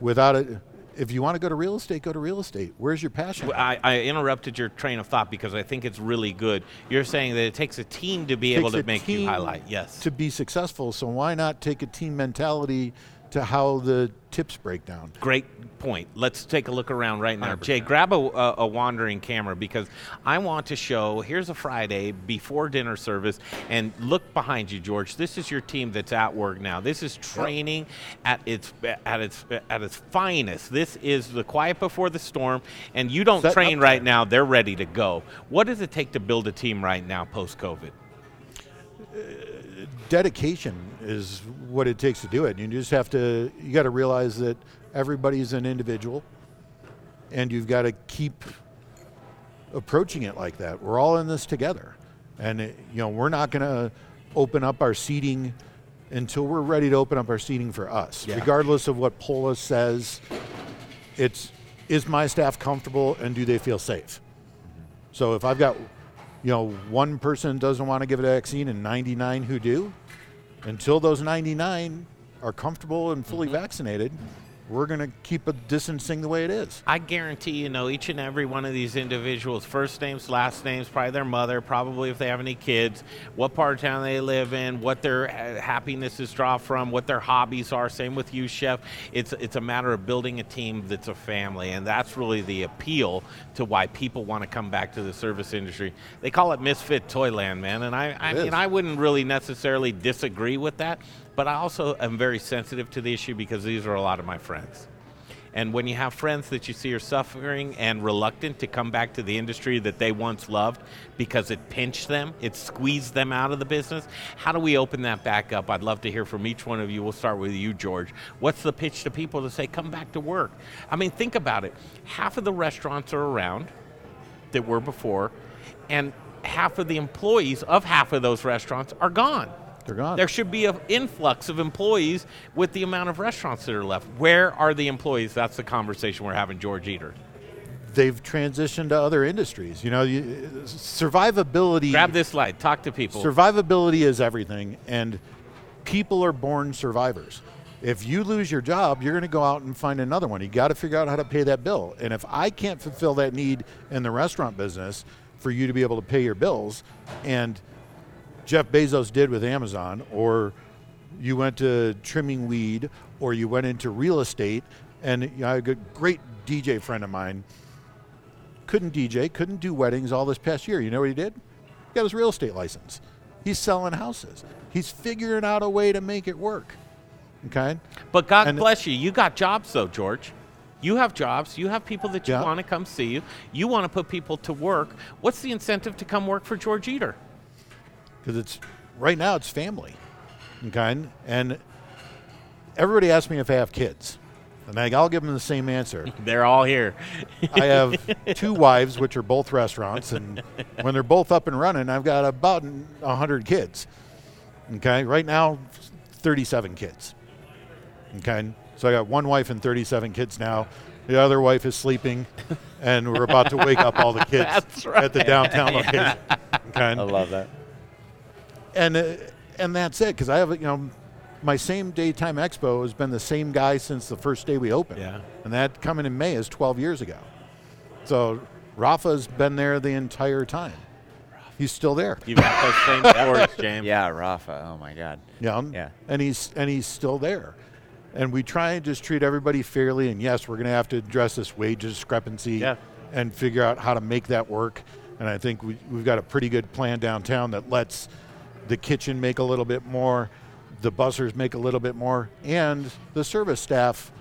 without a if you want to go to real estate, go to real estate. Where's your passion? I, I interrupted your train of thought because I think it's really good. You're saying that it takes a team to be able to make you highlight. Yes. To be successful, so why not take a team mentality to how the tips break down? Great point. Let's take a look around right now. Jay, grab a, a, a wandering camera because I want to show. Here's a Friday before dinner service, and look behind you, George. This is your team that's at work now. This is training at its at its at its finest. This is the quiet before the storm, and you don't Setting train right now. They're ready to go. What does it take to build a team right now post COVID? dedication is what it takes to do it. You just have to, you got to realize that everybody's an individual and you've got to keep approaching it like that. We're all in this together. And, it, you know, we're not going to open up our seating until we're ready to open up our seating for us, Yeah. regardless of what Polis says. It's, is my staff comfortable and do they feel safe? Mm-hmm. So if I've got, you know, one person doesn't want to give a vaccine and 99 who do, until those 99 are comfortable and fully mm-hmm. vaccinated, we're going to keep a distancing the way it is. I guarantee you know each and every one of these individuals, first names, last names, probably their mother, probably if they have any kids, what part of town they live in, what their uh, happiness is drawn from, what their hobbies are. Same with you, chef. It's it's a matter of building a team that's a family, and that's really the appeal to why people want to come back to the service industry. They call it misfit toyland, man, and I I mean. I wouldn't really necessarily disagree with that, but I also am very sensitive to the issue because these are a lot of my friends. And when you have friends that you see are suffering and reluctant to come back to the industry that they once loved because it pinched them, it squeezed them out of the business, how do we open that back up? I'd love to hear from each one of you. We'll start with you, George. What's the pitch to people to say, come back to work? I mean, think about it. Half of the restaurants are around that were before, and half of the employees of half of those restaurants are gone. They're gone. There should be an influx of employees with the amount of restaurants that are left. Where are the employees? That's the conversation we're having, George Eder. They've transitioned to other industries. You know, you, survivability. Grab this light. Talk to people. Survivability is everything, and people are born survivors. If you lose your job, you're going to go out and find another one. You got to figure out how to pay that bill. And if I can't fulfill that need in the restaurant business for you to be able to pay your bills, and Jeff Bezos did with Amazon, or you went to trimming weed, or you went into real estate, and you know, a great DJ friend of mine couldn't DJ, couldn't do weddings all this past year. You know what he did? He got his real estate license. He's selling houses. He's figuring out a way to make it work. Okay. But God And- bless you. You got jobs, though, George. You have jobs. You have people that you Yeah. want to come see you. You want to put people to work. What's the incentive to come work for George Eder? Because it's right now it's family, okay? And everybody asks me if I have kids, and I, I'll give them the same answer. They're all here. I have two wives, which are both restaurants, and when they're both up and running, I've got about hundred kids. Okay, right now, thirty-seven kids. Okay, so I got one wife and thirty-seven kids now. The other wife is sleeping, and we're about to wake up all the kids That's at the right. downtown Yeah. location. Okay, I love that. And uh, and that's it because I have you know my same daytime expo has been the same guy since the first day we opened. Yeah. and that coming in May is 12 years ago. So Rafa's been there the entire time. He's still there. You got those same stories, James. Yeah, Rafa. Oh my God. Yeah, Yeah. and he's and he's still there. And we try and just treat everybody fairly. And yes, we're going to have to address this wage discrepancy Yeah. and figure out how to make that work. And I think we, we've got a pretty good plan downtown that lets the kitchen make a little bit more, the bussers make a little bit more, and the service staff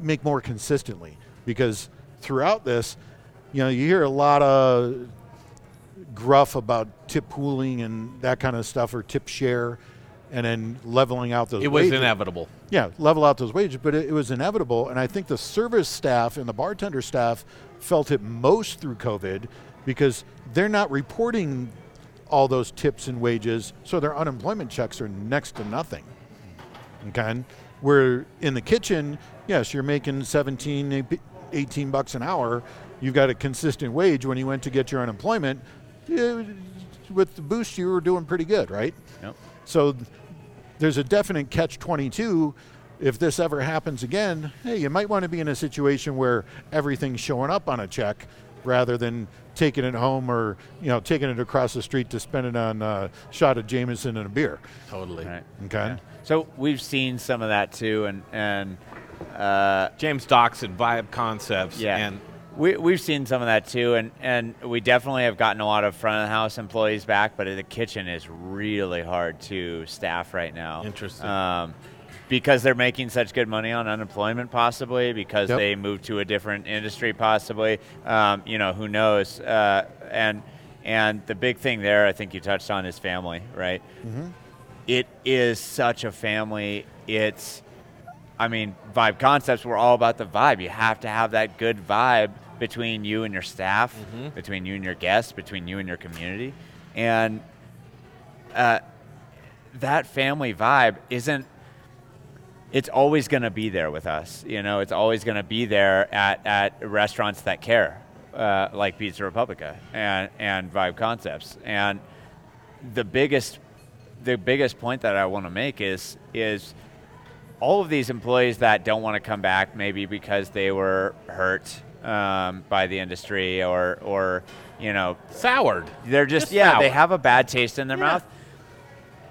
make more consistently. Because throughout this, you know, you hear a lot of gruff about tip pooling and that kind of stuff or tip share and then leveling out those It was wages. inevitable. Yeah, level out those wages, but it, it was inevitable. And I think the service staff and the bartender staff felt it most through COVID because they're not reporting all those tips and wages, so their unemployment checks are next to nothing. Okay? Where in the kitchen, yes, you're making 17, 18 bucks an hour. You've got a consistent wage. When you went to get your unemployment, with the boost, you were doing pretty good, right? Yep. So there's a definite catch 22. If this ever happens again, hey, you might want to be in a situation where everything's showing up on a check rather than taking it home or you know taking it across the street to spend it on a shot of Jameson and a beer. Totally. Right. Okay. So we've seen some of that too, and and uh, James Doxson, Vibe Concepts, yeah, and we we've seen some of that too, and and we definitely have gotten a lot of front of the house employees back, but the kitchen is really hard to staff right now. Interesting. Um, because they're making such good money on unemployment, possibly because Yep. they moved to a different industry, possibly. Um, you know, who knows? Uh, and and the big thing there, I think you touched on, is family, right? Mhm. It is such a family. It's, I mean, Vibe Concepts, we're all about the vibe. You have to have that good vibe between you and your staff, Mhm. between you and your guests, between you and your community. And uh, that family vibe isn't it's always going to be there with us. You know, it's always going to be there at, at restaurants that care, uh, like Pizza Republica and, and Vibe Concepts. And the biggest, the biggest point that I want to make is, is all of these employees that don't want to come back, maybe because they were hurt um, by the industry or, or, you know, soured. They're just, Just yeah, they have a bad taste in their mouth.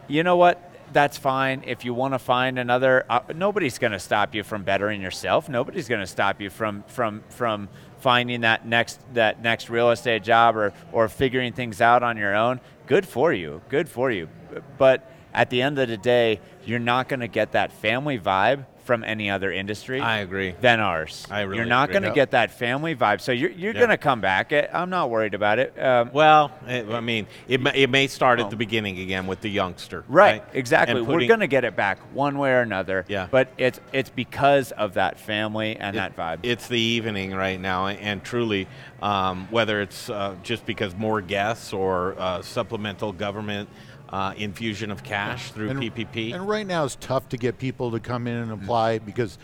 You know what? That's fine. If you want to find another, uh, nobody's going to stop you from bettering yourself. Nobody's going to stop you from from from finding that next that next real estate job or or figuring things out on your own. Good for you. Good for you. But at the end of the day, you're not going to get that family vibe from any other industry. I agree. Than ours. I really You're not going to Yep. get that family vibe. So you're you're Yeah. going to come back. Eh, I'm not worried about it. Um, well, it, I mean, it, may- it may start at the beginning again with the youngster. Right, Right, exactly. And We're going to get it back one way or another. Yeah. But it's it's because of that family and It- that vibe. It's the evening right now, and, and truly, um, whether it's uh, just because more guests or uh, supplemental government uh, infusion of cash through and, PPP. And right now it's tough to get people to come in and apply because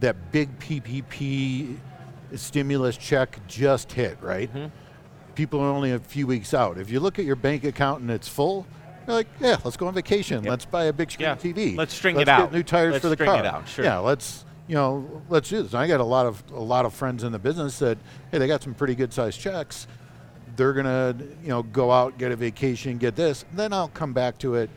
that big PPP stimulus check just hit, right? People are only a few weeks out. If you look at your bank account and it's full, you're like, yeah, let's go on vacation. Let's buy a big screen Yeah. TV. Let's string let's it out. Get new tires Let's for the string car. it out, sure. Yeah, let's you know, let's do this. I got a lot of a lot of friends in the business that hey, they got some pretty good sized checks. They're gonna you know go out, get a vacation, get this. Then I'll come back to it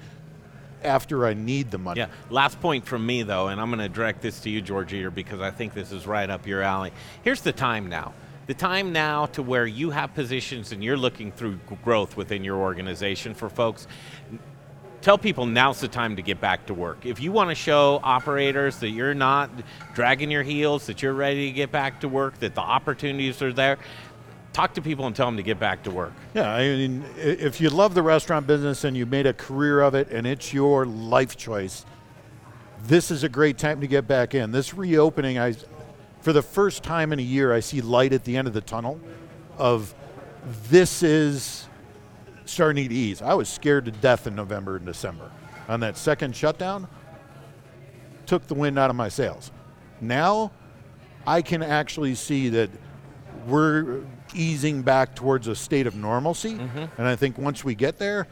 after I need the money. Yeah. Last point from me, though, and I'm to direct this to you, George Eder, because I think this is right up your alley. Here's the time now. The time now to where you have positions and you're looking through growth within your organization for folks. Tell people now's the time to get back to work. If you want to show operators that you're not dragging your heels, that you're ready to get back to work, that the opportunities are there, talk to people and tell them to get back to work. Yeah, I mean, if you love the restaurant business and you made a career of it and it's your life choice, this is a great time to get back in. This reopening, I, for the first time in a year, I see light at the end of the tunnel. Of this is starting to ease. I was scared to death in November and December on that second shutdown. Took the wind out of my sails. Now, I can actually see that we're easing back towards a state of normalcy. Mm-hmm. And I think once we get there,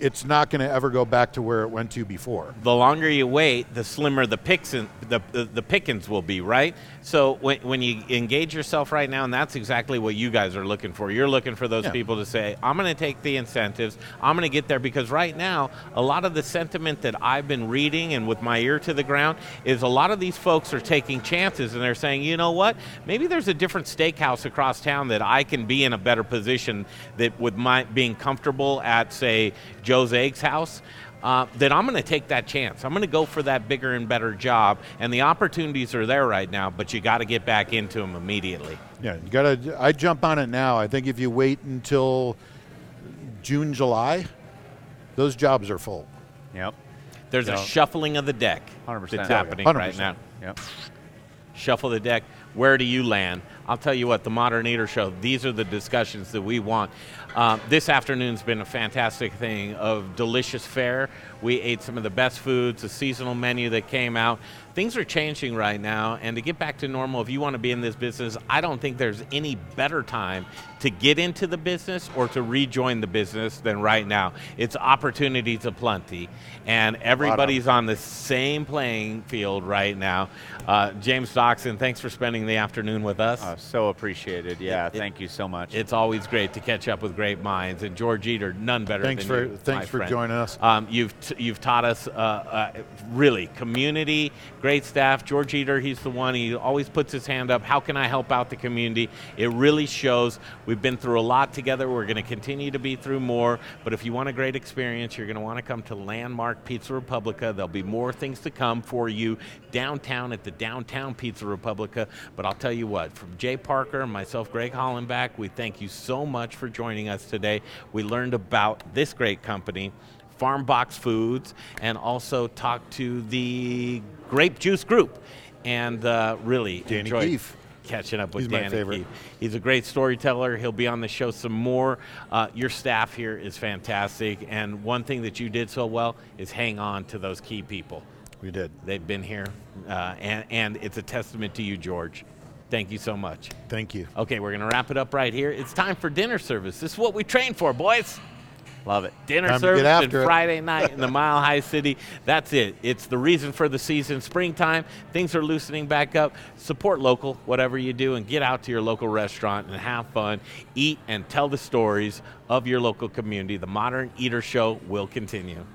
it's not going to ever go back to where it went to before. the longer you wait, the slimmer the picks the, the, the pickings will be, right? So when, when you engage yourself right now, and that's exactly what you guys are looking for. You're looking for those Yeah. people to say, I'm going to take the incentives. I'm going to get there because right now, a lot of the sentiment that I've been reading and with my ear to the ground is a lot of these folks are taking chances and they're saying, you know what? Maybe there's a different steakhouse across town that I can be in a better position that with my being comfortable at, say, Joe's Eggs house uh, that I'm going to take that chance. I'm going to go for that bigger and better job, and the opportunities are there right now. But you got to get back into them immediately. Yeah, you got to. I jump on it now. I think if you wait until June, July, those jobs are full. Yep. There's a Yeah. shuffling of the deck 100%. that's happening right 100%. now. Yep. Shuffle the deck. Where do you land? I'll tell you what, the Modern Eater Show, these are the discussions that we want. Uh, this afternoon's been a fantastic thing of delicious fare. We ate some of the best foods, a seasonal menu that came out. Things are changing right now, and to get back to normal, if you want to be in this business, I don't think there's any better time to get into the business or to rejoin the business than right now. It's opportunities aplenty, and everybody's on the same playing field right now. Uh, James Doxson, thanks for spending the afternoon with us. Uh, so appreciated. Yeah, It- it- thank you so much. It's always great to catch up with great minds, and George Eder, none better Thanks than for- you. thanks my for friend. joining us. Um, you've t- you've taught us uh, uh, really community, great staff. George Eder, he's the one. He always puts his hand up. How can I help out the community? It really shows. We've been through a lot together. We're going to continue to be through more. But if you want a great experience, you're going to want to come to Landmark Pizza Republica. There'll be more things to come for you downtown at the Downtown Pizza Republica. But I'll tell you what, from Jay Parker and myself, Greg Hollenbach, we thank you so much for joining us today. We learned about this great company. FarmBox Foods, and also talked to the Grape Juice Group, and uh, really Danny enjoyed Keefe. catching up with He's my Danny favorite. Keefe. He's a great storyteller. He'll be on the show some more. Uh, your staff here is fantastic, and one thing that you did so well is hang on to those key people. We did. They've been here, uh, and, and it's a testament to you, George. Thank you so much. Thank you. Okay, we're going to wrap it up right here. It's time for dinner service. This is what we train for, boys. Love it. Dinner Time to service and it. Friday night in the Mile High City. That's it. It's the reason for the season. Springtime, things are loosening back up. Support local, whatever you do, and get out to your local restaurant and have fun. Eat and tell the stories of your local community. The Modern Eater Show will continue.